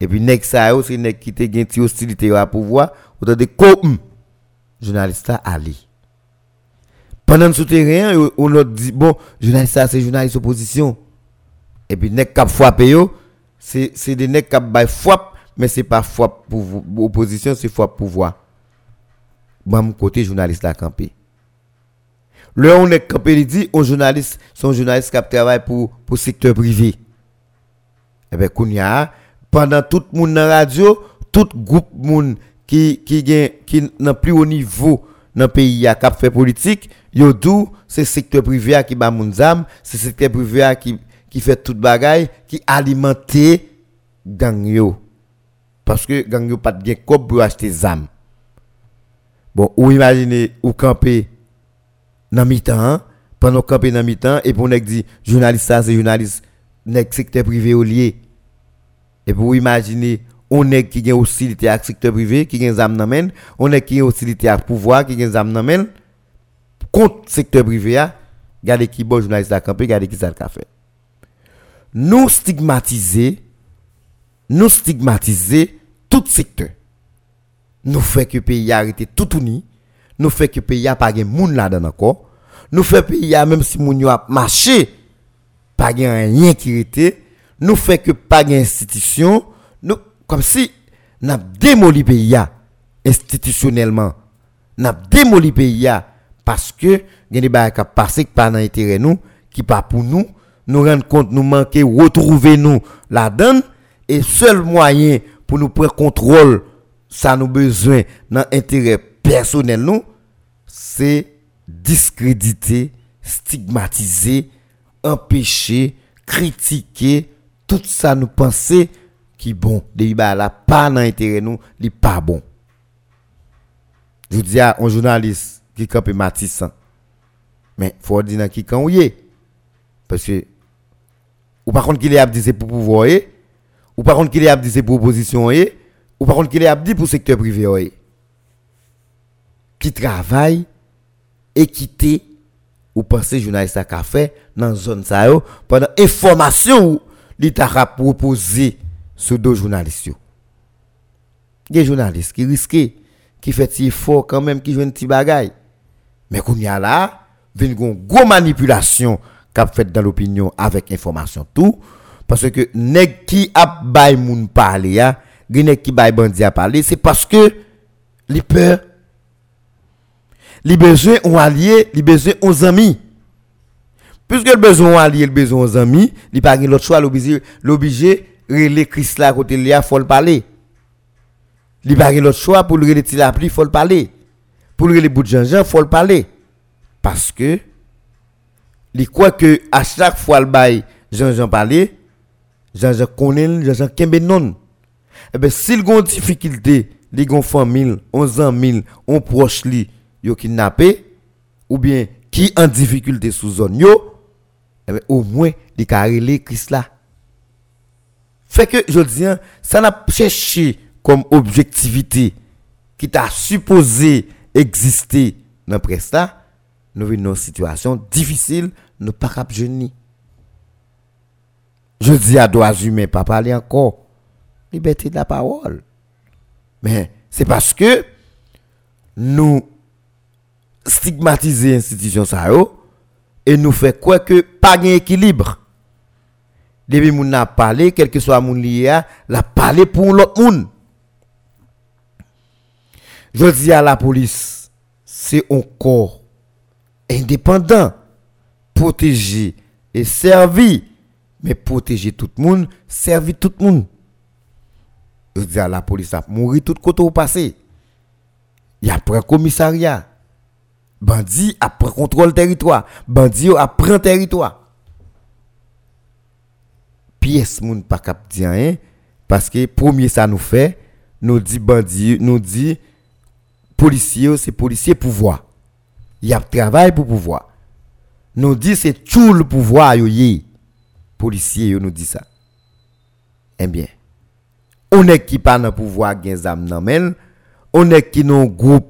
Et puis, nek ça, c'est nek qui te ti hostilité à pouvoir, ou de comme journaliste Ali. Pendant le souterrain, on a dit, bon, journaliste c'est journaliste opposition. Et puis, nek cap frappé yo, c'est des nek cap bay frappe, mais c'est pas frappe pour opposition, c'est frappe pouvoir. Bon, côté journaliste la campé. Le on est campé, il dit, un journaliste, son journaliste qui travaille pour, pour secteur privé. Eh bien, kounya, pendant tout le monde dans la radio, tout groupe monde qui, qui, qui n'a plus haut niveau dans le pays a cap fait politique, yo dou c'est secteur privé qui ba moun c'est secteur privé qui qui fait toute bagaille qui alimente gang yo. Parce que gang yo pas de cop pour acheter zam. Bon, ou imaginez ou camper dans mi-temps pendant camper dans mi-temps et pour nek dit journaliste ça c'est journaliste nek secteur privé au lié. Et pour imaginer on est qui a hostilité avec secteur privé qui a zam nan on est qui a hostilité avec pouvoir qui a zam nan contre secteur privé regardez qui bon journaliste a campé regardez qui ça a fait. Nous stigmatiser nous stigmatiser tout secteur. Nous fait que pays a arrêté tout uni nous fait que pays a pas de monde là-dedans encore. Nous fait pays a même si moun a marché pas rien qui était. Nous fait que pas d'institution nous comme si n'a démoli pays institutionnellement. N'a démoli pays parce que il y a des qui pas dans intérêt nous qui pas pour nous nous rendre compte nous manquer retrouver nous la donne et seul moyen pour nous prendre contrôle ça nous besoin dans intérêt personnel nous c'est discréditer stigmatiser empêcher critiquer tout ça nous penser qui bon, de ba la pas dans intérêt nous, li pas bon. Je dis à un journaliste qui campe Matisse. Mais faut dire qui quand parce que ou par contre qu'il est c'est pour pouvoir ou par contre qu'il est c'est pour opposition ou par contre qu'il est dit pour secteur privé qui travaille équité ou penser journaliste a fait dans zone ça pendant information l'État a proposé sur deux journalistes. Des journalistes qui risquent, qui font si fort quand même, qui jouent un petit bagaille. Mais qu'on y a là, une grosse manipulation qu'a fait dans l'opinion avec information tout. Parce que nèg qui a bay moun parler nèg qui bay bandi a parler, c'est parce que les peur les besoins ont allié, les besoins ont amis. Puisque le besoin ont allié, le besoin ont amis, il pas l'autre choix l'obligé relé Christ là côté là faut le parler il pas l'autre choix pour le relé il faut le parler pour le relé bout de Jean-Jean faut le parler parce que il croit que à chaque fois le bail Jean-Jean parler Jean-Jean connaît Jean-Jean kembe non. Eh ben s'il a une difficulté li gon famille on zan on proche li yo kidnappé ou bien qui en difficulté sous zone au moins il ka relé Christ là fait que, je dis, hein, ça n'a cherché comme objectivité qui t'a supposé exister dans le presse nous vivons une situation difficile, nous pas cap. Je dis à droits humains, pas parler encore. Liberté de la parole. Mais c'est parce que nous stigmatisons l'institution et nous fait quoi que pas d'équilibre depuis moun n'a parlé, quel que soit moun lié, la parlé pour l'autre monde. Je dis à la police, c'est un corps indépendant, protégé et servi, mais protéger tout le monde, servir tout le monde. Je dis à la police, a mourir tout côté au passé. Il y a un commissariat. Bandi après contrôle territoire. Bandi après territoire pièce moun pas cap dire parce que premier ça nous fait nous dit bandit nous dit policier c'est policier pouvoir. Il y a travail pour pouvoir. Nous dit c'est tout le pouvoir yo yé policier nous dit ça. Eh bien on est qui pas dans pouvoir gen zam nan on est qui non groupe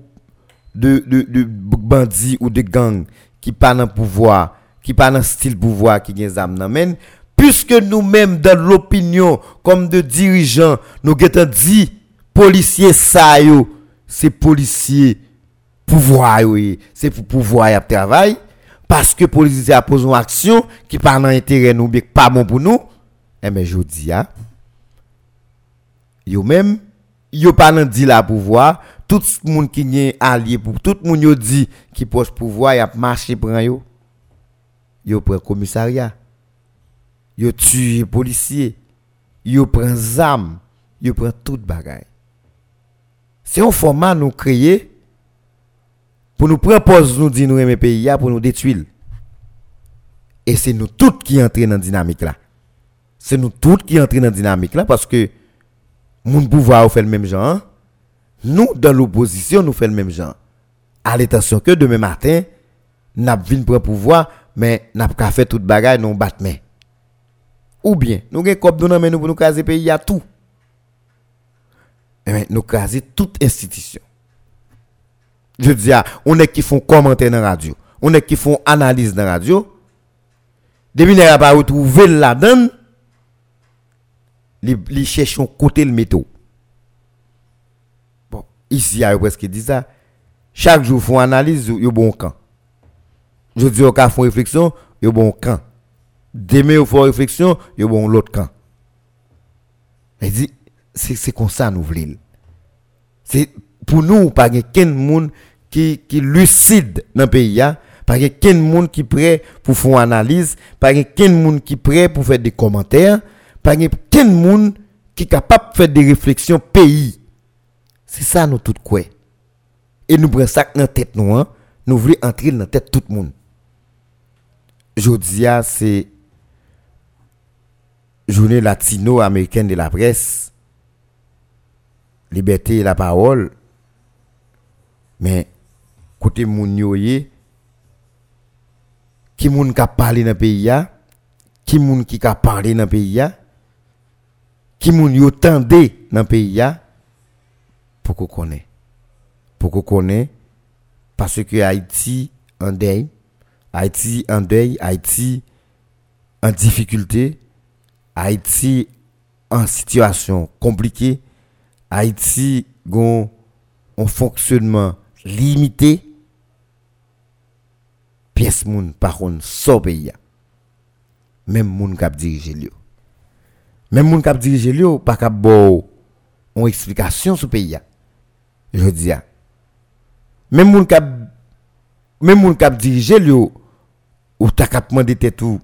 de de de bandits ou de gangs qui pas dans pouvoir qui pas dans style pouvoir qui gen zam nan puisque nous-mêmes dans l'opinion comme de dirigeants, nous avons dit policiers ça c'est policiers pouvoir c'est pour pouvoir y travail parce que policiers a posé une action qui pas dans intérêt nous mais pas bon pour nous eh bien, je dis hein yo même yo pas dans dit la pouvoir tout le monde qui est allié pour tout le monde yo dit qui poche pouvoir y a marché pour yo yo prend commissariat. Yo tue policier. Yo prend zam, yo prend tout bagaille. C'est un format nous créer pour nous proposer nous dire nous pays pour nous détruire. Et c'est nous tous qui entrons dans la dynamique là. C'est nous tous qui entrons dans la dynamique là parce que mon pouvoir fait le même genre. Nous, dans l'opposition, nous faisons le même genre. À l'intention que demain matin, nous avons prendre pouvoir, mais nous avons fait toute bagaille, nous battons. Ou bien, nous avons cop nous pour nous caser pays à tout. Mais nous caser toute institution. Je dis, on est qui font commentaire dans la radio, on est qui font analyse dans la radio. Depuis n'a pas retrouvé la donne, les cherchent côté le métaux. Bon, ici, il y a presque dit ça. Chaque jour, font analyse, il y a bon camp. Je dis, au cas font réflexion, il y a bon camp. Demain, il faut réflexion, il y a l'autre camp. Il dit, c'est comme ça nous voulons. Pour nous, pas quelqu'un monde qui, qui lucide dans le pays, pas quelqu'un monde qui prêt pour faire une analyse, pas quelqu'un monde qui prêt pour faire des commentaires, pas quelqu'un monde qui est capable de faire des réflexions pays. C'est ça nous tout quoi. Et nous prenons ça dans la tête nous, hein. nous voulons entrer dans la tête tout le monde. Aujourd'hui, c'est journée latino-américaine de la presse, liberté et la parole. Mais, côté moun qui moun ka parlé dans pays, qui moun qui ka parlé dans pays, qui moun yo tendé dans pays, connaisse. Pour qu'on parce que Haïti en deuil, Haïti en deuil, Haïti en difficulté, Haïti en situation compliquée, Haïti a un fonctionnement limité, pièce moun par contre so pays. Même moun kap dirige li Même moun kap dirige li pas kap bo une explication sur pays. Je dis même moun kap même moun kap dirige li ou ta kap tout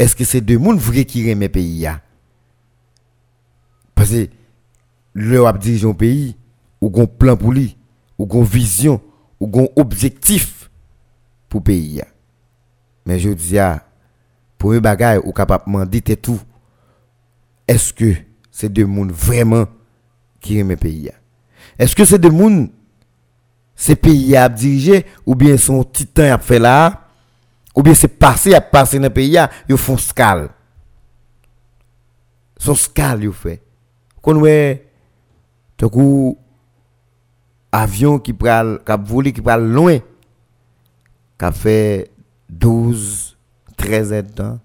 est-ce que c'est deux moun vrai qui remet pays Parce que le ap dirige un pays ou gon plan pour lui, ou gon vision, ou gon objectif pour pays. Mais je dis pour un bagage ou capable demander tout. Est-ce que c'est deux monde vraiment qui aiment pays Est-ce que c'est deux monde ces pays à diriger ou bien son titan a fait là ou bien c'est passé à passer dans le pays ils font scale. Son scale ils fait. Ouais coup avion qui pral cap volé qui loin qui fait 12 13 heures de temps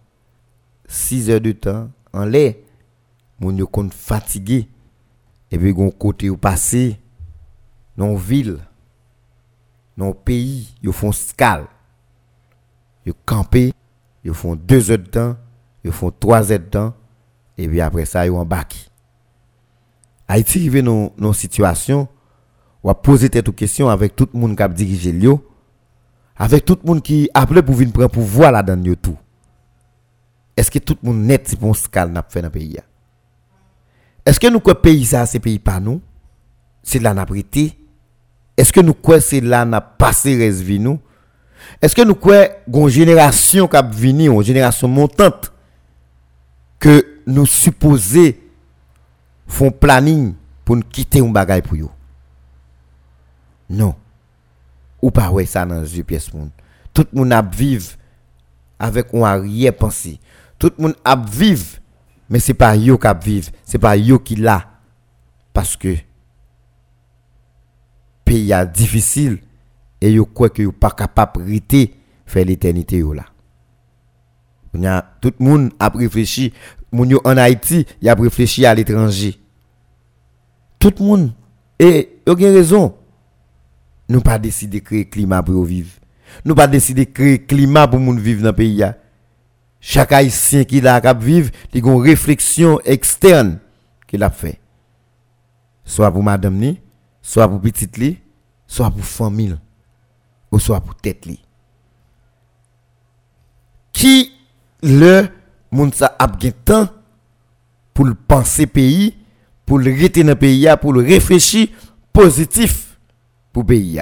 6 heures de temps en l'air mon yo kon fatigué et puis gon côté passé dans ville dans pays ils font scale ils campé ils font 2 heures de temps ils font 3 heures de temps et puis après ça ils embarquent Haïti arrive dans une situation ou a poser tête aux questions avec tout le monde qui a dirigé l'io, avec tout le monde qui appelé pour venir prendre pouvoir là dans tout. Est-ce que tout le monde net si bon scale n'a fait dans le pays Est-ce que nous quoi pays ça c'est pays pas nous C'est là n'a Est-ce que nous quoi c'est là n'a passé reste nous Est-ce que nous quoi une génération qui venir, une génération montante que nous supposer font planning pour nous quitter un bagage pour eux? Non. Ou pas ouais ça dans une pièce monde. Tout le monde a vivre avec un arrière-pensée. Tout le monde a vivre mais c'est pas yo qui vivre, c'est pas yo qui là parce que pays a difficile et yo quoi que yo pas capable de faire l'éternité là. Tout le monde a réfléchi moun yo en Haïti, y a réfléchi à l'étranger. Tout le monde et y a raison. nous pas décider créer climat pour vivre. Nous pas décider créer climat pour moun vivre dans le pays. Chaque haïtien qui l'a cap vivre, il a une réflexion externe qu'il a fait. Soit pour madame ni, soit pour petite li, soit pour famille soit pour tête. Qui le moun sa a temps pour le penser pays, pour le rester dans pays, pour le réfléchir positif pour pays.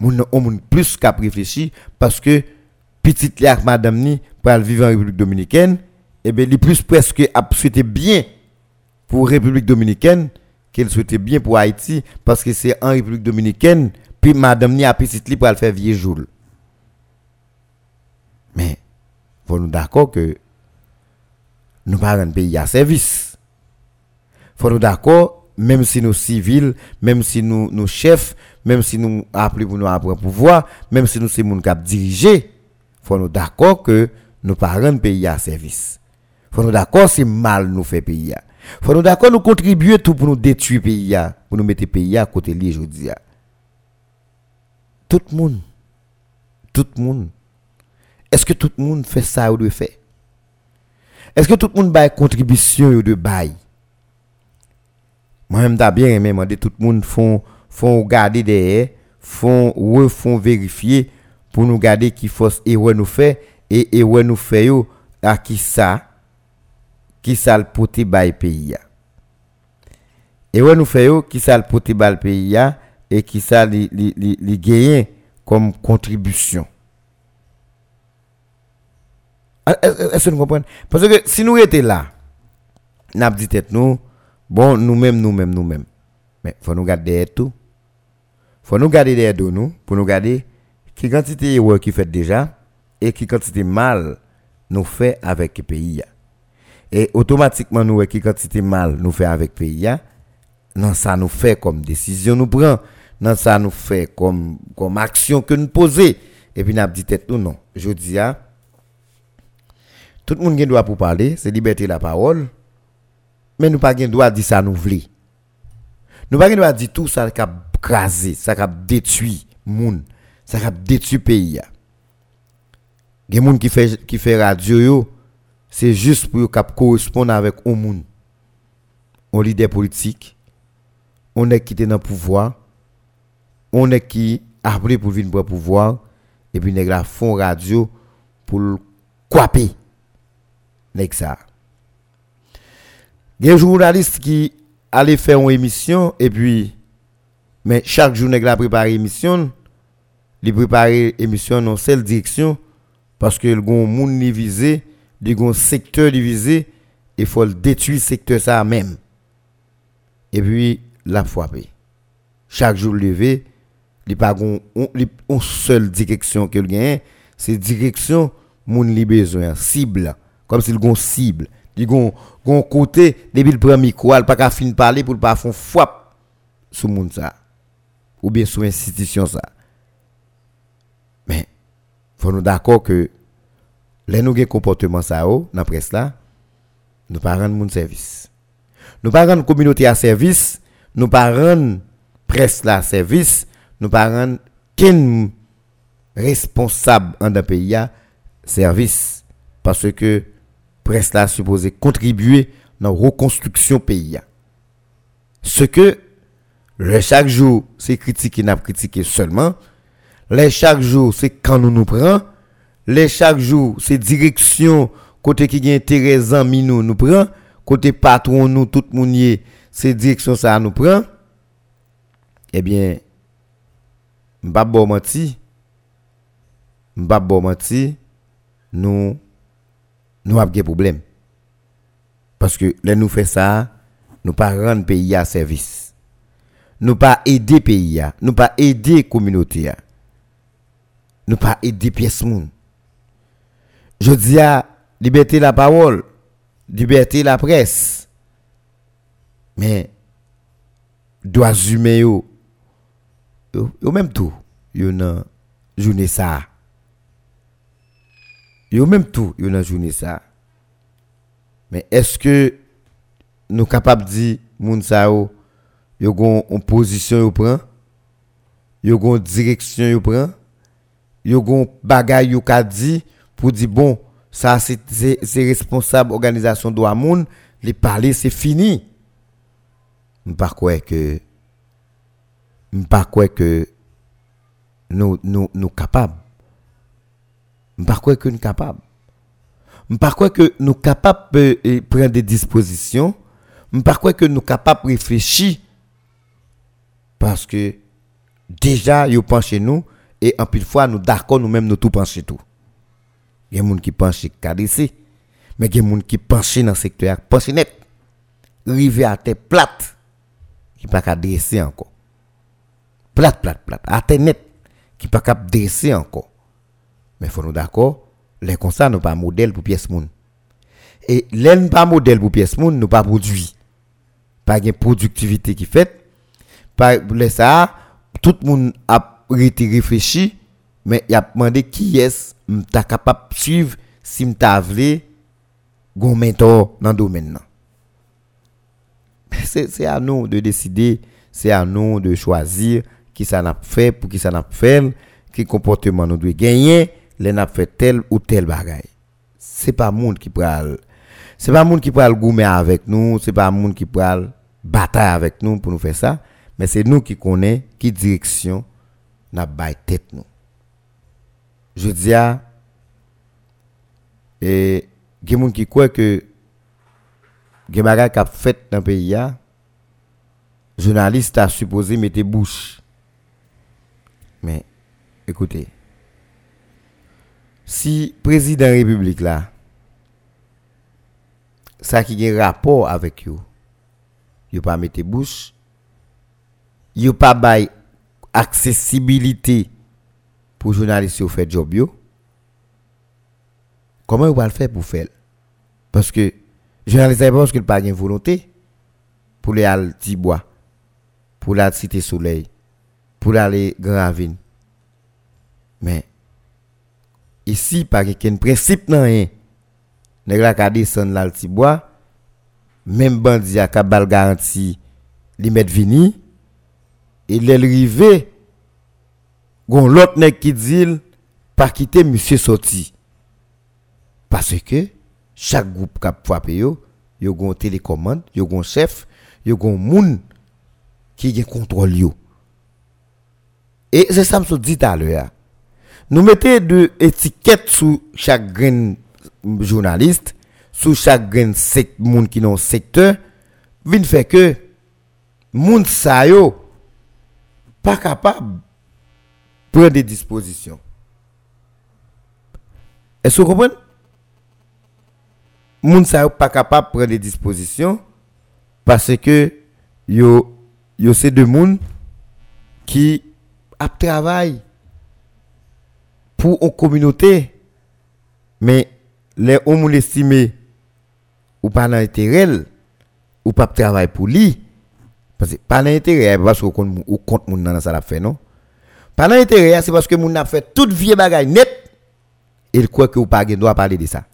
Moun on plus qu'à réfléchir parce que petite li madame ni pour vivre en République dominicaine, et eh bien il plus presque souhaité bien pour République dominicaine qu'elle souhaitait bien pour Haïti parce que c'est en République dominicaine puis madame ni a petite li pour faire vieux jour. Mais faut nous d'accord que nous pas un pays à service. Faut nous d'accord même si nous civils, même si nous nous chefs, même si nous appelons pour nous apprendre pouvoir, même si nous sommes qui diriger, faut nous d'accord que nous pas un pays à service. Faut nous d'accord c'est mal nous fait pays. Faut nous d'accord nous contribuer tout pour nous détruire pays pour nous mettre pays à côté de aujourd'hui. Tout le monde tout le monde. Est-ce que tout le monde fait ça ou doit faire Est-ce que tout le monde bail contribution ou de bail Moi-même, j'ai bien aimé tout le monde font font garder derrière, font refont vérifier pour nous garder qui force et où nous fait et et où nous fait à qui ça? Qui ça le poté bail pays et où nous fait qui ça le poté bail pays et qui ça li, comme contribution est-ce que vous comprenez Parce que si nous étions là, nous avons dit tête nous, bon, nous-mêmes, nous-mêmes, nous-mêmes. Mais faut nous garder tout. Faut nous garder derrière nous pour nous garder qui quantité qui fait déjà et qui quantité mal nous fait avec le pays. Et automatiquement, nous, qui quantité mal nous fait avec le pays, non, ça nous fait comme décision nous prend, non, ça nous fait comme, comme action que nous posons. Et puis, nous avons dit tête non. Je dis, tout le monde a droit pour parler, c'est liberté de la parole. Mais nous pas droit dire ça nous voulons. Nous pas droit dire tout ça qui a crasé, ça qui a détruit monde, ça qui a détruit pays. Il y a des gens qui fait qui fait radio c'est juste pour correspondre avec un monde. On leader politique, on est qui est dans le pouvoir, on est qui appelé pour venir pour le pouvoir. Et puis la font radio pour le Nèg ça. Il y a un journaliste qui allait faire une émission et puis mais chaque jour nèg la préparer émission, il préparer émission dans seule direction parce que le monde visé, le gon secteur divisé, il faut le détruire secteur ça même. Et puis la frapper. Chaque jour levé, il pas une seule direction que gagne, c'est direction moun li besoin cible comme s'il gon cible il gon gon côté depuis le premier micro pas qu'à fin parler pour pas faire fouap sur monde ça ou bien sur institution ça mais faut nous d'accord que les nous comportement ça dans la presse là nous pas rendre mon service nous pas rendre communauté à service nous pas rendre presse là service nous pas rendre quel responsable en un pays service parce que presse là supposé contribuer dans reconstruction pays. Ce que le chaque jour, c'est critiquer, n'a critiqué seulement. Les chaque jour, c'est quand nous nous prenons. Les chaque jour, c'est direction, côté qui a intérêt, nous prend. Côté patron, nous, tout le monde, c'est direction ça nous prend. Eh bien, m'pa bon menti. M'pa bon menti. Nous nous avons des problèmes. Parce que là, nous faisons ça, nous pas rendre pays à service. Nous pas aider pays, nous pas aider communauté. Nous pas aider pièce monde. Je dis à liberté la parole, liberté la presse. Mais droits humains yo, yo, même tout, yo nan journée ça. Yo même tout, yo nan journée ça. Mais est-ce que nous capables de dire moun sa yo gon une position yo prend, yo gon direction yo prend, yo gon bagay yo ka dit? Pour dire bon, ça c'est responsable organisation de moun, les parler c'est fini. Pas quoi que pas quoi que nous nous nous capables. Pas quoi que nous capables. Pas quoi que nous capables de prendre des dispositions. Pas quoi que nous capables de réfléchir parce que déjà, ils pensent chez nous et en pile fois, nous d'accord, nous-mêmes, nous tout pensons tout. Il y a des gens qui pensent KDC, mais il y a des gens qui pensent dans le secteur, pensent net. River à terre plate, qui pas dresser encore. Plate, plate, plate. À terre net, qui pas dresser encore. Mais faut nous d'accord, les constats, nous pas modèle pour pièce moun. Et l'un pas modèle pour pièce moun, nous pas produit. Pas de productivité qui fait, par ça, tout le monde a réfléchi, mais il a demandé qui est ta capable de suivre si m'ta vle gon mentor dans domaine. C'est à nous de décider, c'est à nous de choisir qui ça n'a fait, pour qui ça n'a fait, quel comportement nous doit gagner, les n'a fait tel ou tel bagaille. C'est pas monde qui pral c'est pas monde qui pral goumer avec nous, c'est pas monde qui pral bataille avec nous pour nous faire ça mais c'est nous qui connaissons qui direction n'a pas tête nous. Je dis à et il qui croient que les choses qui fait dans le pays, journaliste a supposé mettre bouche. Mais écoutez, si le président de la République là, ça qui a un rapport avec vous, il pas mettre bouche, a pas accessibilité pour journalistes qui faire job. Comment vous va le faire pour faire? Parce que journaliste pas parce qu'il pas de volonté pour aller à Tibois, pour la Cité Soleil, pour aller Grand Ravine. Mais ici pas un principe non rien. Nèg la ka descendre là Tibois, même bandi a ka bal garantie li vini et l'arrivée gon l'autre nèg qui dit pas quitter monsieur sorti parce que chaque groupe qui frappé yo yo gon télécommande yo gon chef yo gon moun qui gen contrôle yo. Et c'est ça me dit à l'heure. Nous mettons de étiquettes sous chaque grain journaliste sous chaque grain moun qui dans secteur vinn fait que moun sa yo pas capable de prendre des dispositions. Est-ce que vous comprenez? Moun sa pas capable de prendre des dispositions parce que yo yo c'est de qui a travail pour une communauté mais les hommes estimés ou pas dans intérêt ou pas travail pour lui parce que pas d'intérêt, parce qu'on moun ça non? Pas d'intérêt, c'est parce que moun a fait toute vie bagaille net. Il croit que vous pas droit parler de ça.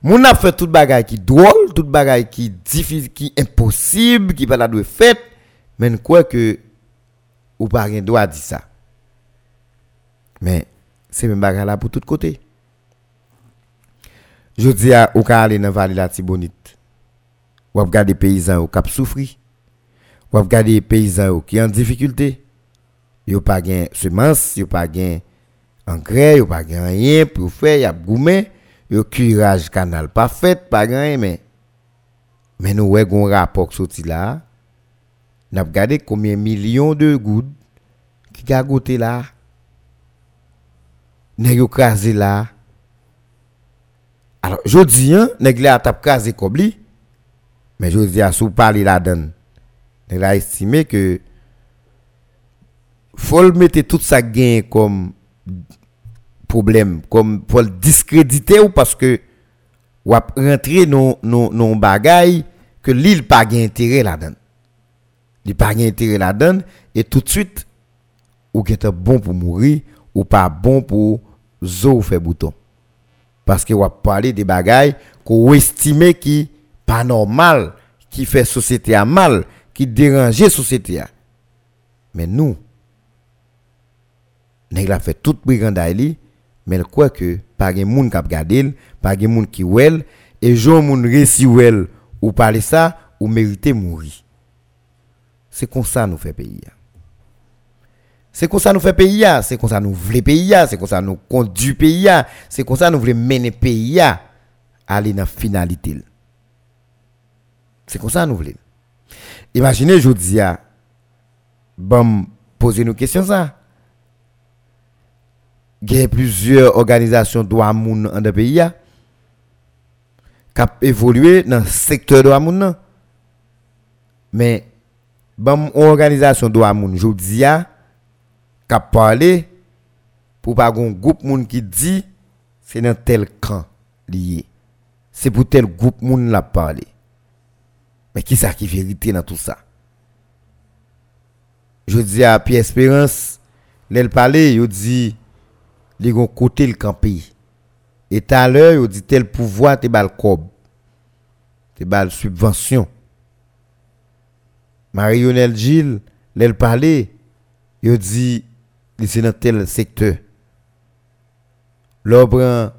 Moun a fait toute bagaille qui drôle, toute bagaille qui difficile, qui impossible, qui pas la doit fait, mais quoi que ou pas droit dire ça. Mais c'est même bagaille là pour tous côtés. Je dis à ou ka aller dans vallée la Tibonite. Ou regarder paysans au cap souffrir vous regardez les paysans qui en difficulté. N'ont pas semences, ils n'ont pas de engrais, ils n'ont pas de rien pour faire, ils ont goumé, ont curage canal pas fait, pas rien, mais, mais nous avons un rapport sorti là. Avons regardé combien millions de gouttes qui ont goûté là. Nous avons crasé là. Alors, je dis, hein, nous avons crasé comme mais je dis, si vous parlez là-dedans, elle a estimé que faut mettre tout ça gain comme problème, comme pour le discréditer ou parce que ou rentrer dans non non bagaille que l'île pas gain intérêt là-dedans. Il pas gain intérêt là-dedans et tout de suite ou qui est bon pour mourir ou pas bon pour zo faire bouton. Parce que ou parler des bagailles qu'on estime qui pas normal, qui fait société à mal, qui dérange société. Mais nous, nous avons fait toute brigandaille, mais il croit que pas de monde qui a regardé, pas de monde qui well, et gens moun réussi well ou parler ça ou mériter mourir. C'est comme ça nous fait pays. C'est comme ça nous fait pays, c'est comme ça nous voulons pays, c'est comme ça nous conduit pays, c'est comme ça nous voulons mener pays à aller dans la finalité. C'est comme ça nous voulons. Imaginez, je dis, bon, poser nous question ça. Il y a plusieurs organisations droits moun dans le pays qui ont évolué dans le secteur de moun. Mais, bon, organisation droits moun, je dis, qui a parlé pour pas un groupe moun qui dit c'est dans tel camp lié. C'est pour tel groupe moun l'a parlé. Mais qui ça qui vérité dans tout ça? Je dis à Pierre Espérance, l'elle parlait, il dit les gon côté le camper. Et tout à l'heure, il dit tel pouvoir te bal cob. Te bal subvention. Marionnel Gilles, l'elle parlait, il dit c'est dans tel secteur. L'obran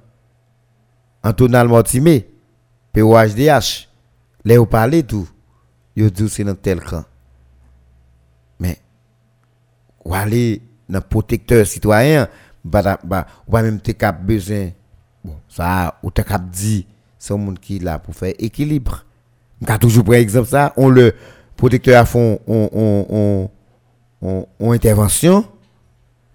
Antonal Mortimé, POHDH, là où parlez tout, yo dit c'est dans tel camp. Mais ou aller dans protecteur citoyen, bah, bah, ou même te cap besoin bon ça ou te cap dit c'est un monde qui là pour faire équilibre. On toujours par exemple ça, on le protecteur à fond on on on, on intervention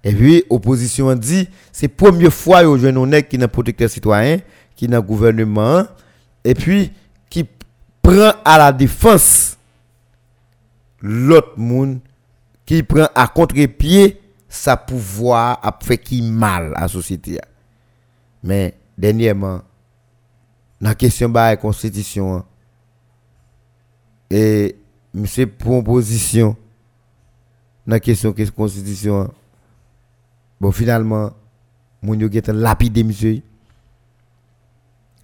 et puis, opposition dit, c'est première fois que je qui est protecteur citoyen, qui dans gouvernement, et puis qui prend à la défense l'autre monde, qui prend à contre-pied sa pouvoir à faire qui mal à la société. Mais, dernièrement, dans la question de la constitution, et monsieur proposition, dans la question de la constitution, Bon, finalement, moun yo getan lapide monsieur.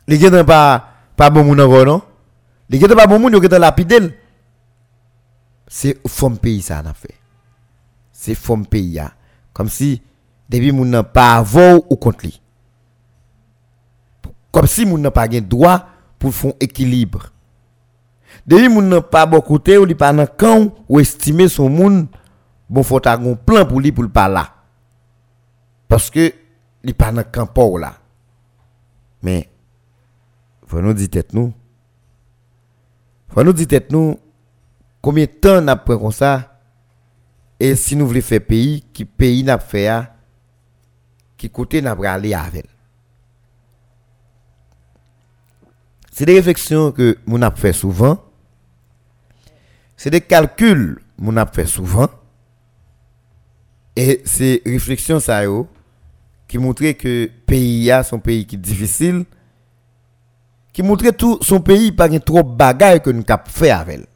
Li getan pas pas bon moun encore non? Li getan pas bon moun yo getan lapide. C'est femme pays ça a fait. C'est femme pays Comme si depuis moun nan pas avant ou contre lui. Comme si moun nan pas gen droit pour faire équilibre. Depuis moun nan pas bon côté ou li pas nan camp ou estimer son moun bon faut un plan pour lui pour le pas là. Parce que, n'est pas dans camp là. Mais, faut nous dire tête nous. Faut nous dire tête nous, combien de temps n'a pris comme ça, et si nous voulons faire pays, qui pays n'a fait, qui côté n'a pas aller. C'est des réflexions que nous avons fait souvent. C'est des calculs que nous avons fait souvent. Et ces réflexions, ça, qui montrait que pays a son pays qui est difficile, qui montrait tout son pays pas trop de que nous cap fait avec.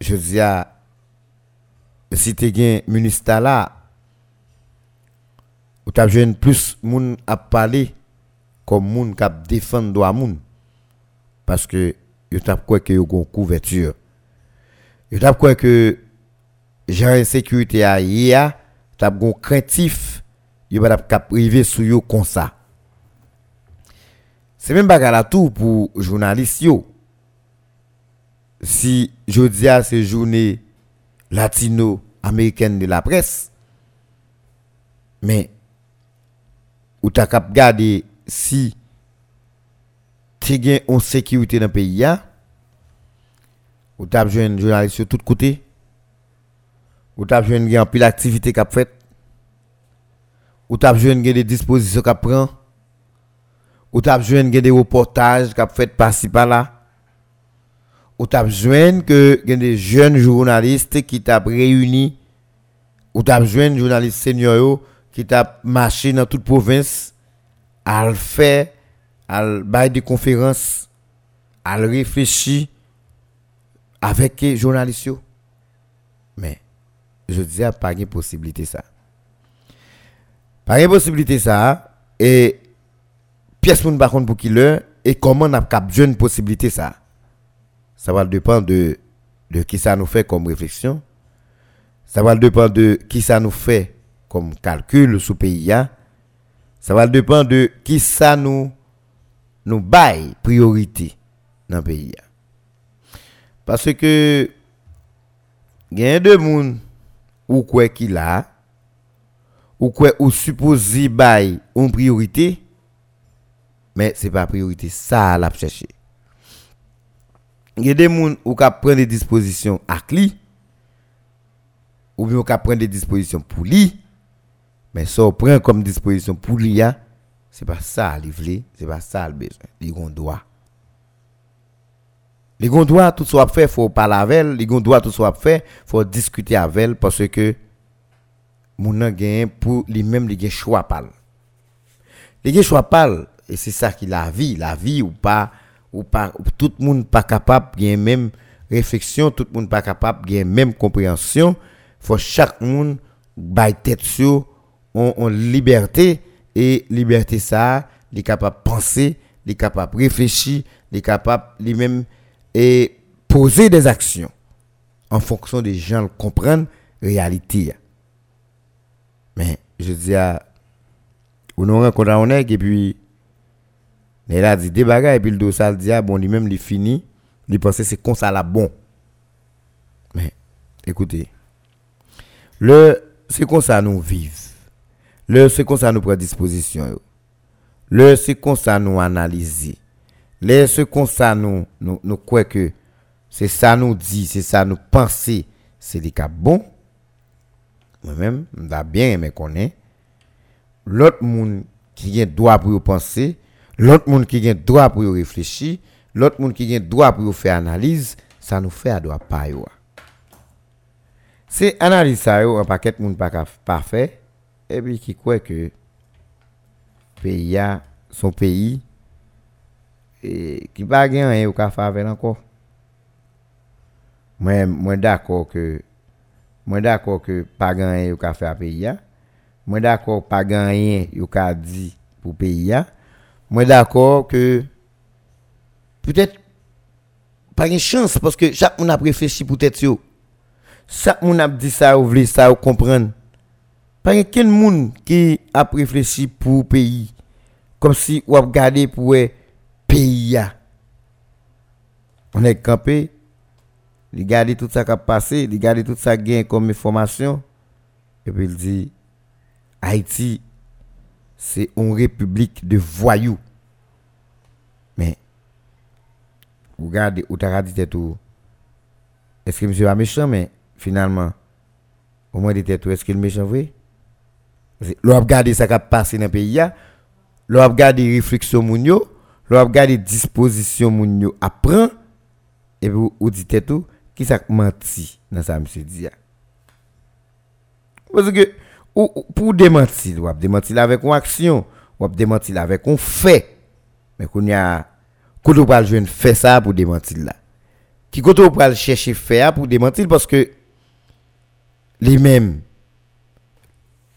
Je dis à si tu un ministre là, ou t'as jeune plus moun à parler comme moun cap défendre droit moun parce que yo t'a quoi que yo gon couverture. Yo t'a quoi que j'ai sécurité à hier, t'a gon craintif va pas priver sur yo comme ça. C'est même pas la tout pour journalistes yo. Si je dis à ces journées latino-américaines de la presse, mais ou t'as cap garder si tu as en sécurité dans le pays, ou tu as besoin de journalistes sur tous côtés, ou tu as besoin de pile activité qu'a fait ou tu as besoin de des dispositions qu'a prend ou tu as besoin de des reportages qu'a fait par-ci par-là ou tu as besoin que des jeunes journalistes qui t'a réuni ou tu as besoin de journalistes seniors qui t'a marché dans toute province à le faire à bailler des conférences à réfléchir avec les journalistes mais je disais pas de possibilité ça pas de possibilité ça. Et pièce pour par pour qui le et comment on a cap une possibilité ça. Ça va dépendre de qui ça nous fait comme réflexion. Ça va dépendre de qui ça nous fait comme calcul sous pays. Ça va dépendre de qui ça nous, nous baille priorité dans le pays. Parce que, il y a deux monde ou quoi qu'il a, ou quoi ou supposé bail une priorité, mais c'est pas priorité ça à la chercher. Il y a des gens qui prennent des dispositions à lui, ou bien qui prennent des dispositions pour lui, mais ça prend comme disposition pour lui, c'est pas ça ce c'est pas ça le besoin. Il droit. Les gens doivent tout soit fait, faut parler avec elle, les gens doivent tout soit fait, faut discuter avec elle parce que mon gain pour lui-même les choix pas. Les choix pas et c'est ça qui la vie, la vie ou pas ou tout le monde pas capable gain même réflexion, tout le monde pas capable gain même compréhension, faut chaque monde bail tête sur en, liberté et liberté ça, il capable penser, il capable réfléchir, il capable lui-même et poser des actions en fonction des gens comprennent réalité. Mais je dis à on a rencontré un et puis il a dit des bagages et puis le dos ça dit ah, bon lui-même il fini, il pensait c'est comme ça là bon. Mais écoutez, le c'est comme ça nous vivons. Le c'est comme ça nous prend disposition. Le c'est comme ça nous analyser. Les ce qu'on ça nous, nous, croit que c'est ça nous dit, c'est ça nous penser, c'est des cas bons. Moi-même, je bien aimé connaître. L'autre monde qui a droit pour penser, l'autre monde qui a droit pour réfléchir, l'autre monde qui a droit pour faire analyse, ça nous fait à droit pas C'est analyse ça un paquet de monde pas parfait. Et puis qui croit que pays son pays et qui pas rien au café avec encore. Moi moi d'accord que moi d'accord que pas gagner au café à pays moi d'accord pas gagner au dit pour pays moi d'accord que peut-être pas une chance parce que chaque monde a réfléchi peut-être yo chaque monde a dit ça ou voulez ça ou comprendre. Pas quelqu'un monde qui a réfléchi pour pays? Comme si ou a regardé pour pays. On est campé, il garde tout ça qui a passé, il garde tout ça gain comme information, et puis il dit Haïti, c'est une république de voyous. Mais, regardez, ou t'as dit tout. Est-ce que monsieur est méchant, mais finalement, au moins dit tout, est-ce qu'il est méchant, vrai? L'on a regardé ça qui a passé dans le pays, l'on a regardé les réflexions mounio, Lo ap gade disposition moun yo apprend et vous ou dites tout qui ça menti dans ça monsieur dit parce que ou, pour démentir ou démentir avec une action ou démentir avec un fait mais qu'on y a quand on parle jeune fait ça pour démentir là qui quand on parle chercher faire pour démentir parce que les mêmes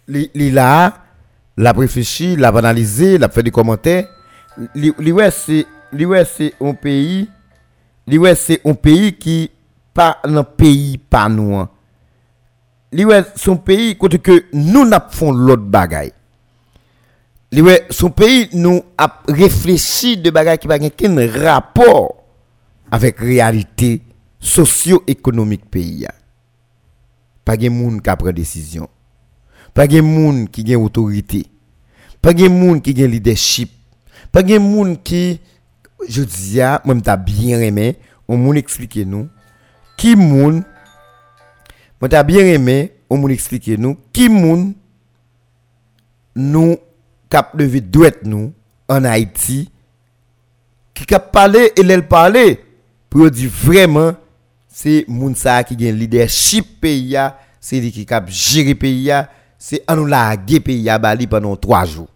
les là la réfléchi la analysé la fait des commentaires l'US c'est un pays l'US c'est un pays qui pas un pays pas nous c'est un pays côté que nous n'a font l'autre bagaille l'US son pays nous a réfléchi de bagaille qui pas aucun rapport avec réalité socio-économique pays pas de monde qui prend décision pas de monde qui a autorité pas de monde qui a leadership. Pas de monde qui, je dis, moi, t'as bien aimé, on m'explique expliquer nous, qui moun, Mwen ta bien aimé, ou moun expliquer nous qui moun nous cap levé douette nous en Haïti qui cap parler et l'elle parler pour dire vraiment c'est moun ça qui gagne leadership pays c'est lui qui cap gérer pays c'est à nous laguer pays bali pendant 3 jours.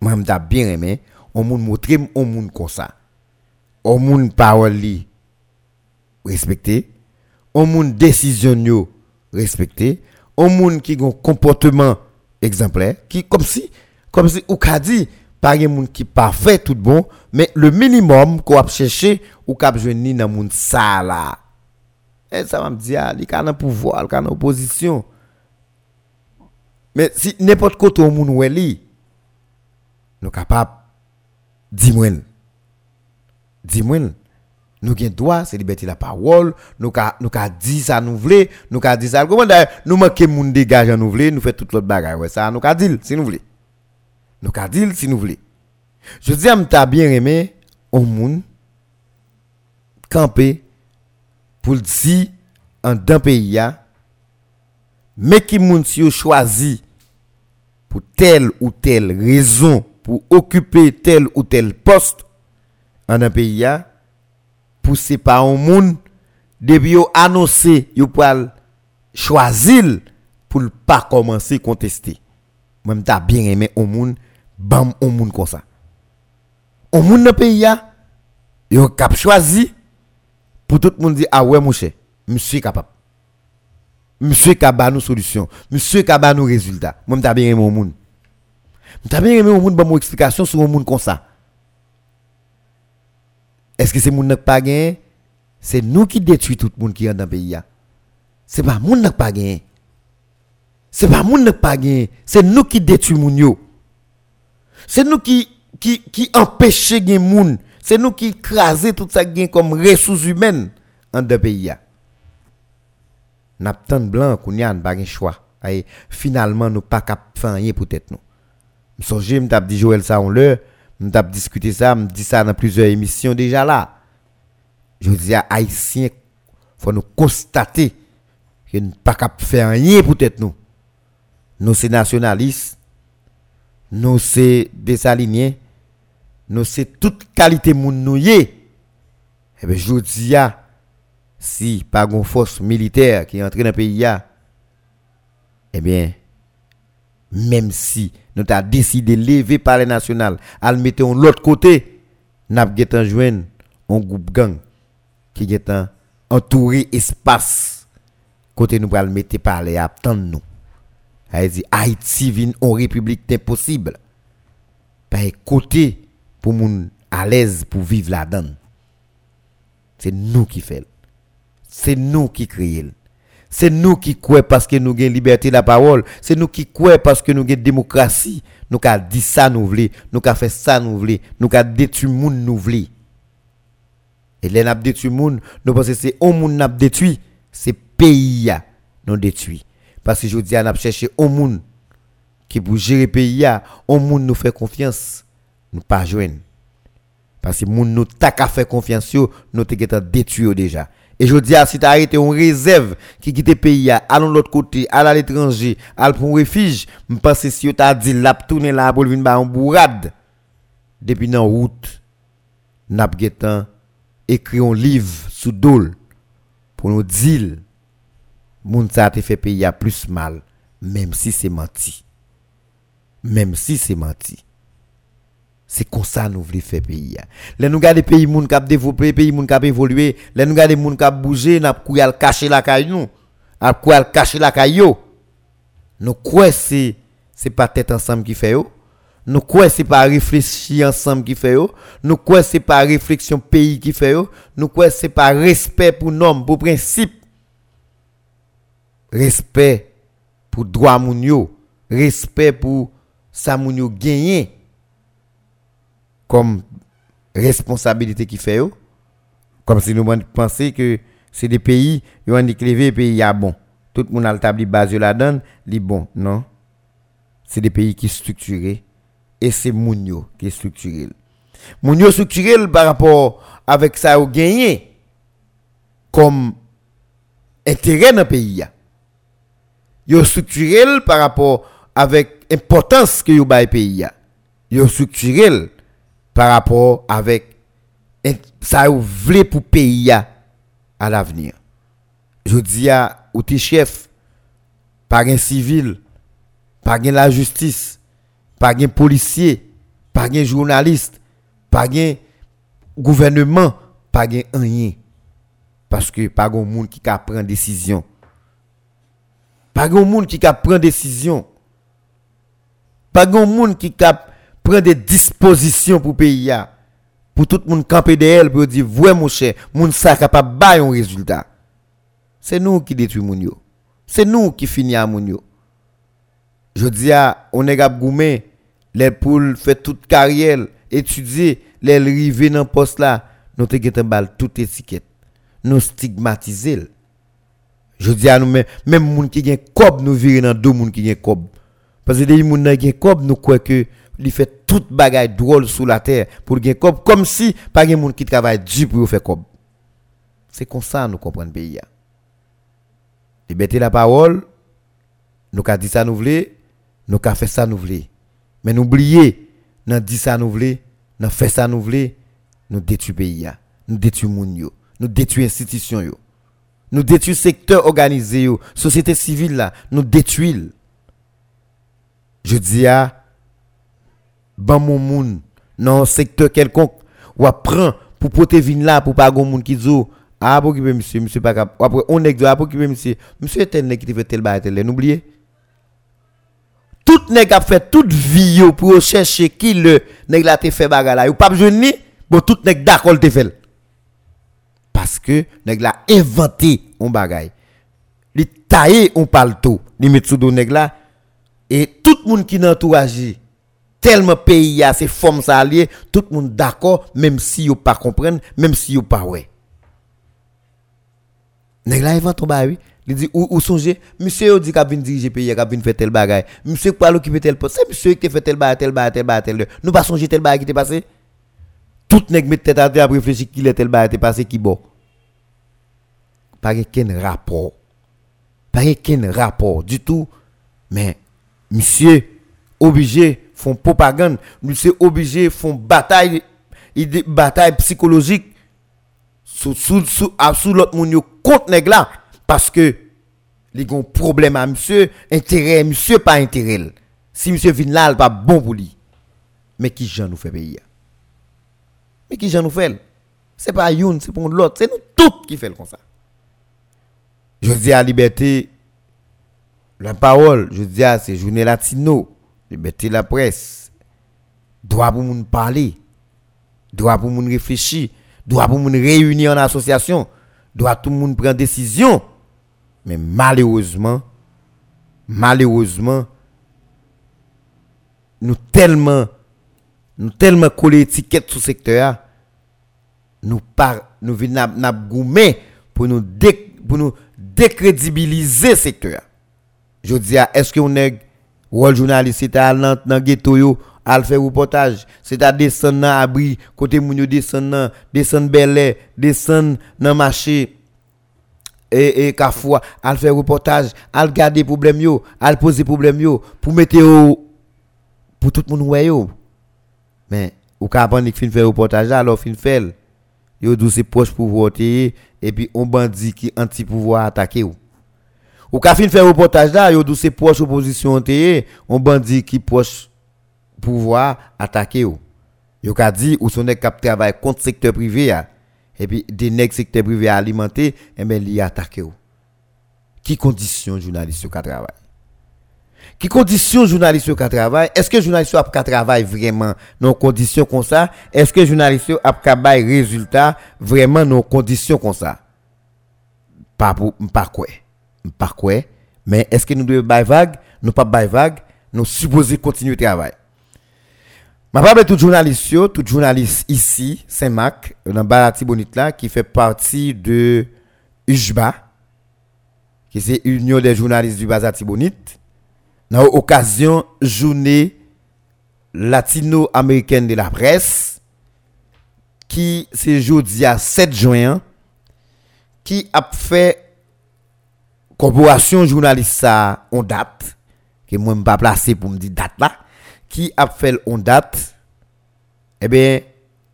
Moi mwen ta bien aimé, on moun montrer on moun comme ça. On moun parole li respecter on moun décision yo respecté, on moun qui gon comportement exemplaire, qui comme si comme si ou ka dit pas gen moun qui parfait tout bon, mais le minimum qu'on a cherché ou ka jwenni nan moun ça là. Et ça m'a dit ah, li ka nan pouvoir, li ka nan opposition. Mais si n'importe côté on moun wè li, nous capable dis-moi dis-moi nous avons droit, c'est liberté de la parole, nous avons dit ça nous voulons, nous avons dit ça. Comment d'ailleurs, nous manquons moun dégage nous voulons, nous faisons toute l'autre bagarre. Ouais, ça, nous avons dit si nous voulons. Nous avons dit si nous voulons. Je dis, je bien aimé au monde camper pour dire en d'un pays, mais qui moun si choisi pour telle ou telle raison, pour occuper tel ou tel poste en un pays, poussé par un monde, depuis yo annoncé, yo pour choisir pour pas commencer contester. Moi, t'as bien aimé au monde, bam, au monde comme ça. Au monde dans pays, yo cap choisi pour tout le monde dire, ah ouais, mon cher, monsieur capable. Monsieur capable solution. Monsieur capable nous résultats. Moi, t'as bien aimé au monde. T'as bien aimé au monde, bon, explication sur un monde comme ça. Est-ce que c'est moun n'a pas C'est nous qui détruisons tout le monde qui est dans le pays. C'est pas moun n'a pas gagné. C'est pas moun n'a pas gagné. C'est nous qui détruisons moun yo. C'est nous qui qui qui empêchons les moun. C'est nous qui écrasons tout ça comme ressources humaines dans le pays. N'a pas blanc qu'on y a pas choix. finalement nous pas cap faire rien peut-être nous. Je me dit Joël ça on l'heure nous avons discuté ça, nous dit ça dans plusieurs émissions déjà là. Je dis à Haïtiens, faut nous constater que nous pas faire rien peut-être nous. Nous sommes nationalistes, nous sommes désaliniens, nous sommes toute qualité moun nous Eh bien, je dis à si pas une force militaire qui est entrée dans le pays, eh bien, même si nous avons décidé de lever par les national, à le mettre de l'autre côté, nous avons joindre un groupe gang qui est entouré espace côté nous allons mettre par les attendre nous. dit Haïti vient en république impossible. Par côté pour moun à l'aise pour vivre là-dedans. C'est nous qui faisons. C'est nous qui créons. C'est nous qui croyons parce que nous avons liberté de la parole. C'est nous qui croyons parce que nous avons démocratie. Nous avons dit ça nous voulons. Nous avons fait ça nous voulons. Nous avons détruit le monde nous voulons. Et les n'a détruit le monde, nous pensons que c'est au monde n'a détruit, c'est pays nous détruit. Parce que je dis, on a cherché au monde qui pour gérer le pays, au monde nous fait confiance, nous pas joindre. Parce que monde nous t'a fait confiance, nous t'es détruit déjà. Et je dis si tu as arrêté une réserve qui quitte le pays, allons de l'autre côté, allons à l'étranger, allons pour un refuge, je pense que si tu as dit là, tourner là, pour venir en bourrade, depuis la route, n'a pas écrit un livre sous dol pour nous dire, moun ça te fait payer plus mal, même si c'est menti. Même si c'est menti. C'est comme ça nous voulons faire pays. Là nous regardons pays moun cap développé, pays moun cap évolué, là nous regardons moun cap bouger, n'a pas cacher la caille nous. A quoi cacher la caille Nous quoi c'est c'est pas tête ensemble qui fait yo. Nous quoi c'est pas réfléchir ensemble qui fait yo. Nous quoi c'est pas réflexion pays qui fait yo. Nous quoi c'est pas respect pour normes, pour principe. Respect pour droit moun respect pour ça moun yo gagner comme responsabilité qui fait comme si nous pensions que c'est des pays qui ont les pays a bon. Tout le monde a le tabli base la donne bon non. C'est des pays qui sont structurés. Et c'est Mounio qui est structuré. Mounio structuré par rapport avec ça au gagné comme intérêt dans le pays yo structuré par rapport avec importance que yo le pays yo structuré par rapport avec ça vous voulez pour pays à l'avenir. Je dis à ou chef, par un civil, par la justice, par un policier, par un journaliste, par un gouvernement, pas un rien. Parce que pas un monde qui prend décision. Pas un monde qui prend décision. Pas un monde qui cap prend des dispositions pour pays pour tout le monde camper de elle pour dire ouais mon cher moun ça capable bailler un résultat C'est nous qui détruisons moun yo. C'est nous qui finissons moun yo. Je dis à on est les poules fait toute carrière, étudier, les arriver dans poste là, nous te gete bal toute étiquette. Nous stigmatiser. Je dis à nous même même moun qui gen cob nous virer dans deux moun qui gen cob. Parce que des moun qui gen cob nous croit que il fait toute bagaille drôle sous la terre pour cob comme si pas gen moun qui travaille dur pour faire cob. C'est comme ça nous comprenons pays. Liberté la parole, nous ka dit ça nous voulons, nous ka fait ça. Mais n'oubliez, nous dit ça nous voulons, nous fait ça nous voulons, nous détruisons pays nous détruisons moun yo, nous détruisons institutions yo. Nous détruisons secteur organisé yo, société civile nous détruisons. Je dis à ban mon moun dans secteur quelconque ou apprend pour porter vin là pour pas gon moun qui dit ah pour qui monsieur monsieur pas cap après on ah pour qui monsieur monsieur tel nèg qui fait tel bail tel n'oubliez tout nèg a fait toute vie pour chercher qui le nèg la te fait bagarre là ou pas ni bon tout nèg d'accord te fait parce que nèg la inventé un bagay. Li taillé on parle tout li met sous nèg là et tout monde qui entourage tellement pays a ces formes ça tout le monde d'accord même si yo pas comprendre même si yo pas ouais. Nèg la invente ba oui. Il dit ou, ou songez? Monsieur dit qu'a vinn diriger pays qu'a vinn faire tel bagay monsieur pas l'occuper tel poste? C'est monsieur qui fait tel bagay tel bagay tel bagay tel nous pas songer tel bagay qui t'est passé? Tout nèg met tête à terre réfléchir qui est tel bagay t'est passé qui bon. Pas aucun rapport. Pas aucun rapport du tout. Mais monsieur obligé font propagande. Monsieur obligé font bataille bataille psychologique sous l'autre monde contre nèg là. Parce que les ont problème à monsieur intérêt monsieur pas intérêt. Si monsieur vient là pas bon pour lui. Mais qui j'en nous fait payer? Mais qui j'en nous fait? C'est pas une c'est pour l'autre. C'est nous tous qui fait comme ça. Je dis à liberté la parole je dis à ces journées latino liberté la presse droit pour nous parler droit pour nous réfléchir droit pour nous réunir en association, doit tout monde prendre décision. Mais malheureusement, malheureusement, nous tellement, nous tellement collé étiquette sous secteur, nous par, nous venons pour nous pour nous décrédibiliser secteur. Je dis, est-ce que on est rôle journaliste dans le ghetto al faire reportage. C'est à descendre dans abri côté moun yo descendre descendre belé descendre dans marché. Et et Carrefour al faire reportage al garder problème yo al poser problème yo pour mettre pour tout le monde ouais yo. Mais ou ka fin faire reportage alors fin fait yo dou c'est proche pour voter et puis on bandit qui anti pouvoir attaquer ou ka fin faire reportage là yo dou c'est proche opposition on bandit qui proche pouvoir attaquer ou. Yo ka dit ou son cap travail contre secteur privé et puis des nèg secteur privé alimenté ben li attaquer ou. Qui condition journaliste yo ka travail? Qui condition journaliste yo ka travail? Est-ce que journaliste yo ka travail vraiment dans conditions comme ça? Est-ce que journaliste yo a ka bay résultat vraiment dans conditions comme ça? Pas pour pas Par quoi Mais est-ce que nous devons bailler vague Nous pas bailler vague. Nous supposons continuer le travail. Ma parle tout journaliste, tout journaliste ici, Saint-Marc, dans Barati Bonite là qui fait partie de UJBA, qui c'est Union des journalistes du Barati Bonite, dans l'occasion journée latino-américaine de la presse, qui c'est jeudi à 7 juin, qui a fait corporation journaliste ça on date que moi me pas placé pour me dire date là qui a fait on date eh bien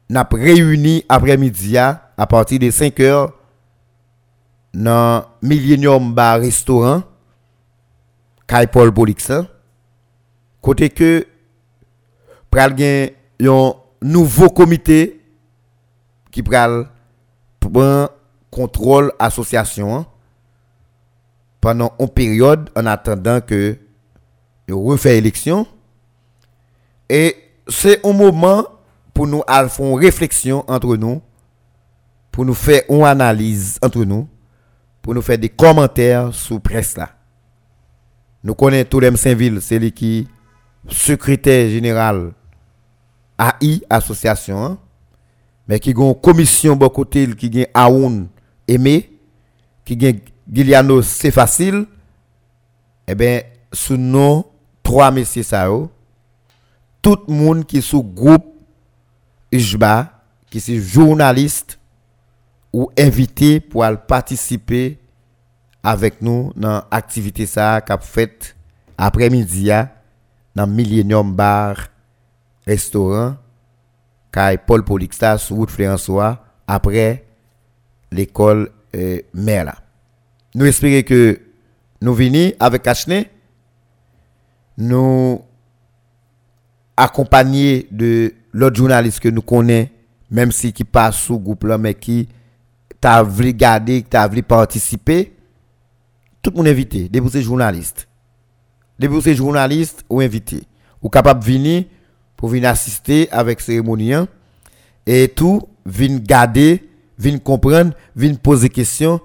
n'a réuni après-midi à partir de 5 heures dans Millennium Bar restaurant Kai Paul Polixa côté que pral gen yon nouveau comité qui pral prend contrôle association hein? Pendant une période en attendant que yo refait élection et c'est un moment pour nous faire une réflexion entre nous, pour nous faire une analyse entre nous, pour nous faire des commentaires sous presse là. Nous connaissons Toulem Saint-Ville, c'est lui qui secrétaire général AI association hein. mais qui a une commission bon côté qui a Aoun Aimé qui a Giliano c'est facile. Eh bien sous nom trois messieurs ça tout le monde qui est sous groupe IJBA qui est journaliste ou invité pour participer avec nous dans l'activité ça qu'a fait après-midi dans Millennium Bar restaurant Kai Paul Polixta sur route François après l'école euh, Nous espérons que nous venons avec Achne nous accompagner de l'autre journaliste que nous connaissons même si qui passe sous groupe là mais qui t'a voulu garder, t'a voulu participer tout le monde invité, ces journalistes. Des ces journalistes ou invités. Ou capable de venir pour venir assister avec cérémonie hein. et tout, venir garder, venir comprendre, venir poser questions,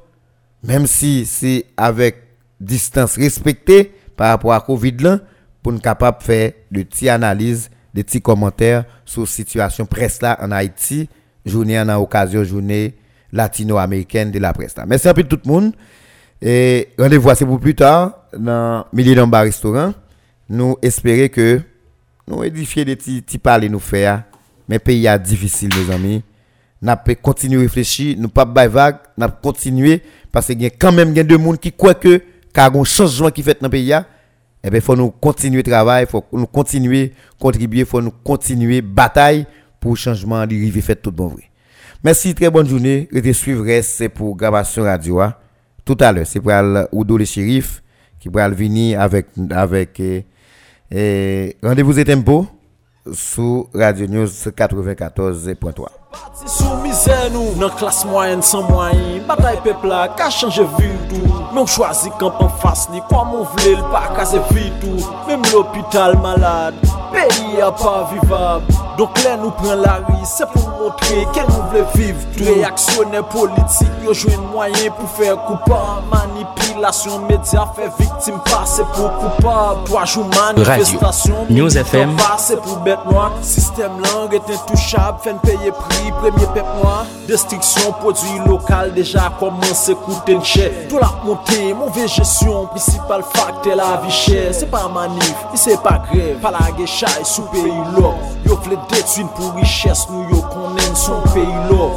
même si c'est avec distance respectée par rapport à Covid là, pour nous capable de faire de petites analyses, de petits commentaires sur la situation presse là en Haïti, journée en occasion journée latino-américaine de la presse là. Merci peu tout le monde. Et rendez-vous c'est pour plus tard dans Millennium Bar Restaurant. Nous espérons que nous édifier des petits parler nous faire. Mais pays est difficile, mes amis. Pouvons continuer à réfléchir, nous pas de vague, nous continuer parce qu'il y a quand même des gens qui croient que car un changement qui fait dans le pays, eh bien, faut nous continuer travail, faut nous continuer contribuer, faut nous continuer bataille pour changement d'arriver fait tout bon vrai. Merci, très bonne journée. Et suivre c'est pour Gravation Radio. Hein tout à l'heure. C'est pour Oudo le shérif qui va venir avec, avec et, et rendez-vous et tempo sous Radio News 94.3. Pati sou mize nou nan klas mwayen san mwayen Batay pepla ka chanje vidou Men ou chwazi kampan fas li Kwa moun vle l pa kaze vidou Mem l'opital malade Peyi a pa vivab Donk lè nou pren la ri Se pou montre ke nou vle viv tou Reaksyonè politik yo jwen mwayen pou fè koupa Manipilasyon media fè viktim Pase pou koupa Toajou manifestasyon Radio, News FM Pase pou bet noa Sistem lang eten touchab Fèn peye pri premier peuple noir. Destruction, produit local, déjà commencé coûter une chère. Tout la montée, mauvaise gestion, principal facteur la vie chère. C'est pas manif, c'est pas grève, pas la guéchaille sous pays là. Yo détruire pour richesse, nous yo connaît son pays là.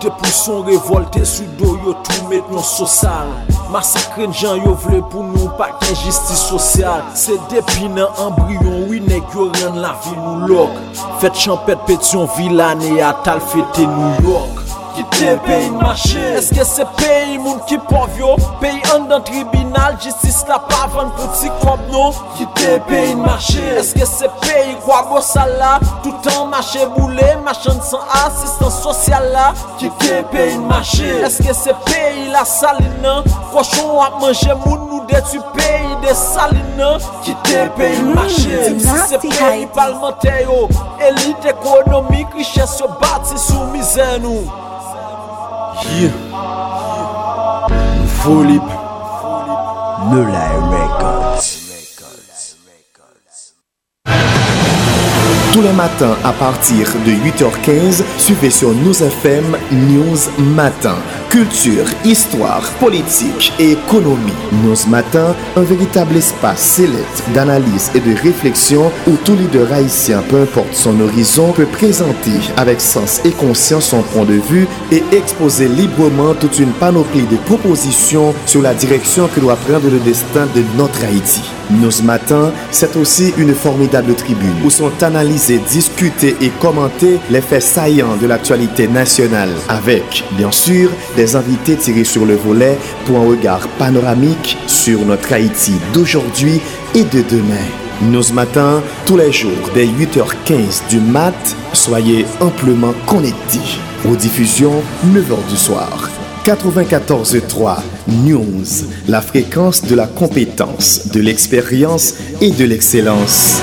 Depuis son révolté sous dos, yo tout maintenant social. Masakre njan yo vle pou nou pak enjistis sosyal Se depi nan embryon winek yo ren la vi nou lok Fet chanpet pet yon vilane atal fete New York. ki te peyi n'mache Eske se peyi moun ki povyo Peyi an dan tribunal Jistis la pavan pou ti kob nou Ki te peyi n'mache Eske se peyi kwa bo sala? Toutan mache boule Machan san asistan sosyal la? Ki te peyi n'mache Eske se peyi la salina? Koshon ap manje moun nou de tu peyi de salina? Ki te peyi n'mache hmm, Si se peyi palmante yo. Elite ekonomik Riches yo bati sou mizen nou. Yeah. Philippe. Mulai Records. Tous les matins à partir de 8h15, suivez sur News FM News Matin. Culture, histoire, politique et économie. News Matin, un véritable espace sélect d'analyse et de réflexion où tout leader haïtien, peu importe son horizon, peut présenter avec sens et conscience son point de vue et exposer librement toute une panoplie de propositions sur la direction que doit prendre le destin de notre Haïti. News Matin, c'est aussi une formidable tribune où sont analysés, discutés et commentés les faits saillants de l'actualité nationale avec, bien sûr, des invités tirés sur le volet pour un regard panoramique sur notre Haïti d'aujourd'hui et de demain. News Matin, tous les jours dès 8h15 du mat, soyez amplement connectés. Aux diffusions, 9h du soir. 94.3 News, la fréquence de la compétence, de l'expérience et de l'excellence.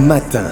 Matin.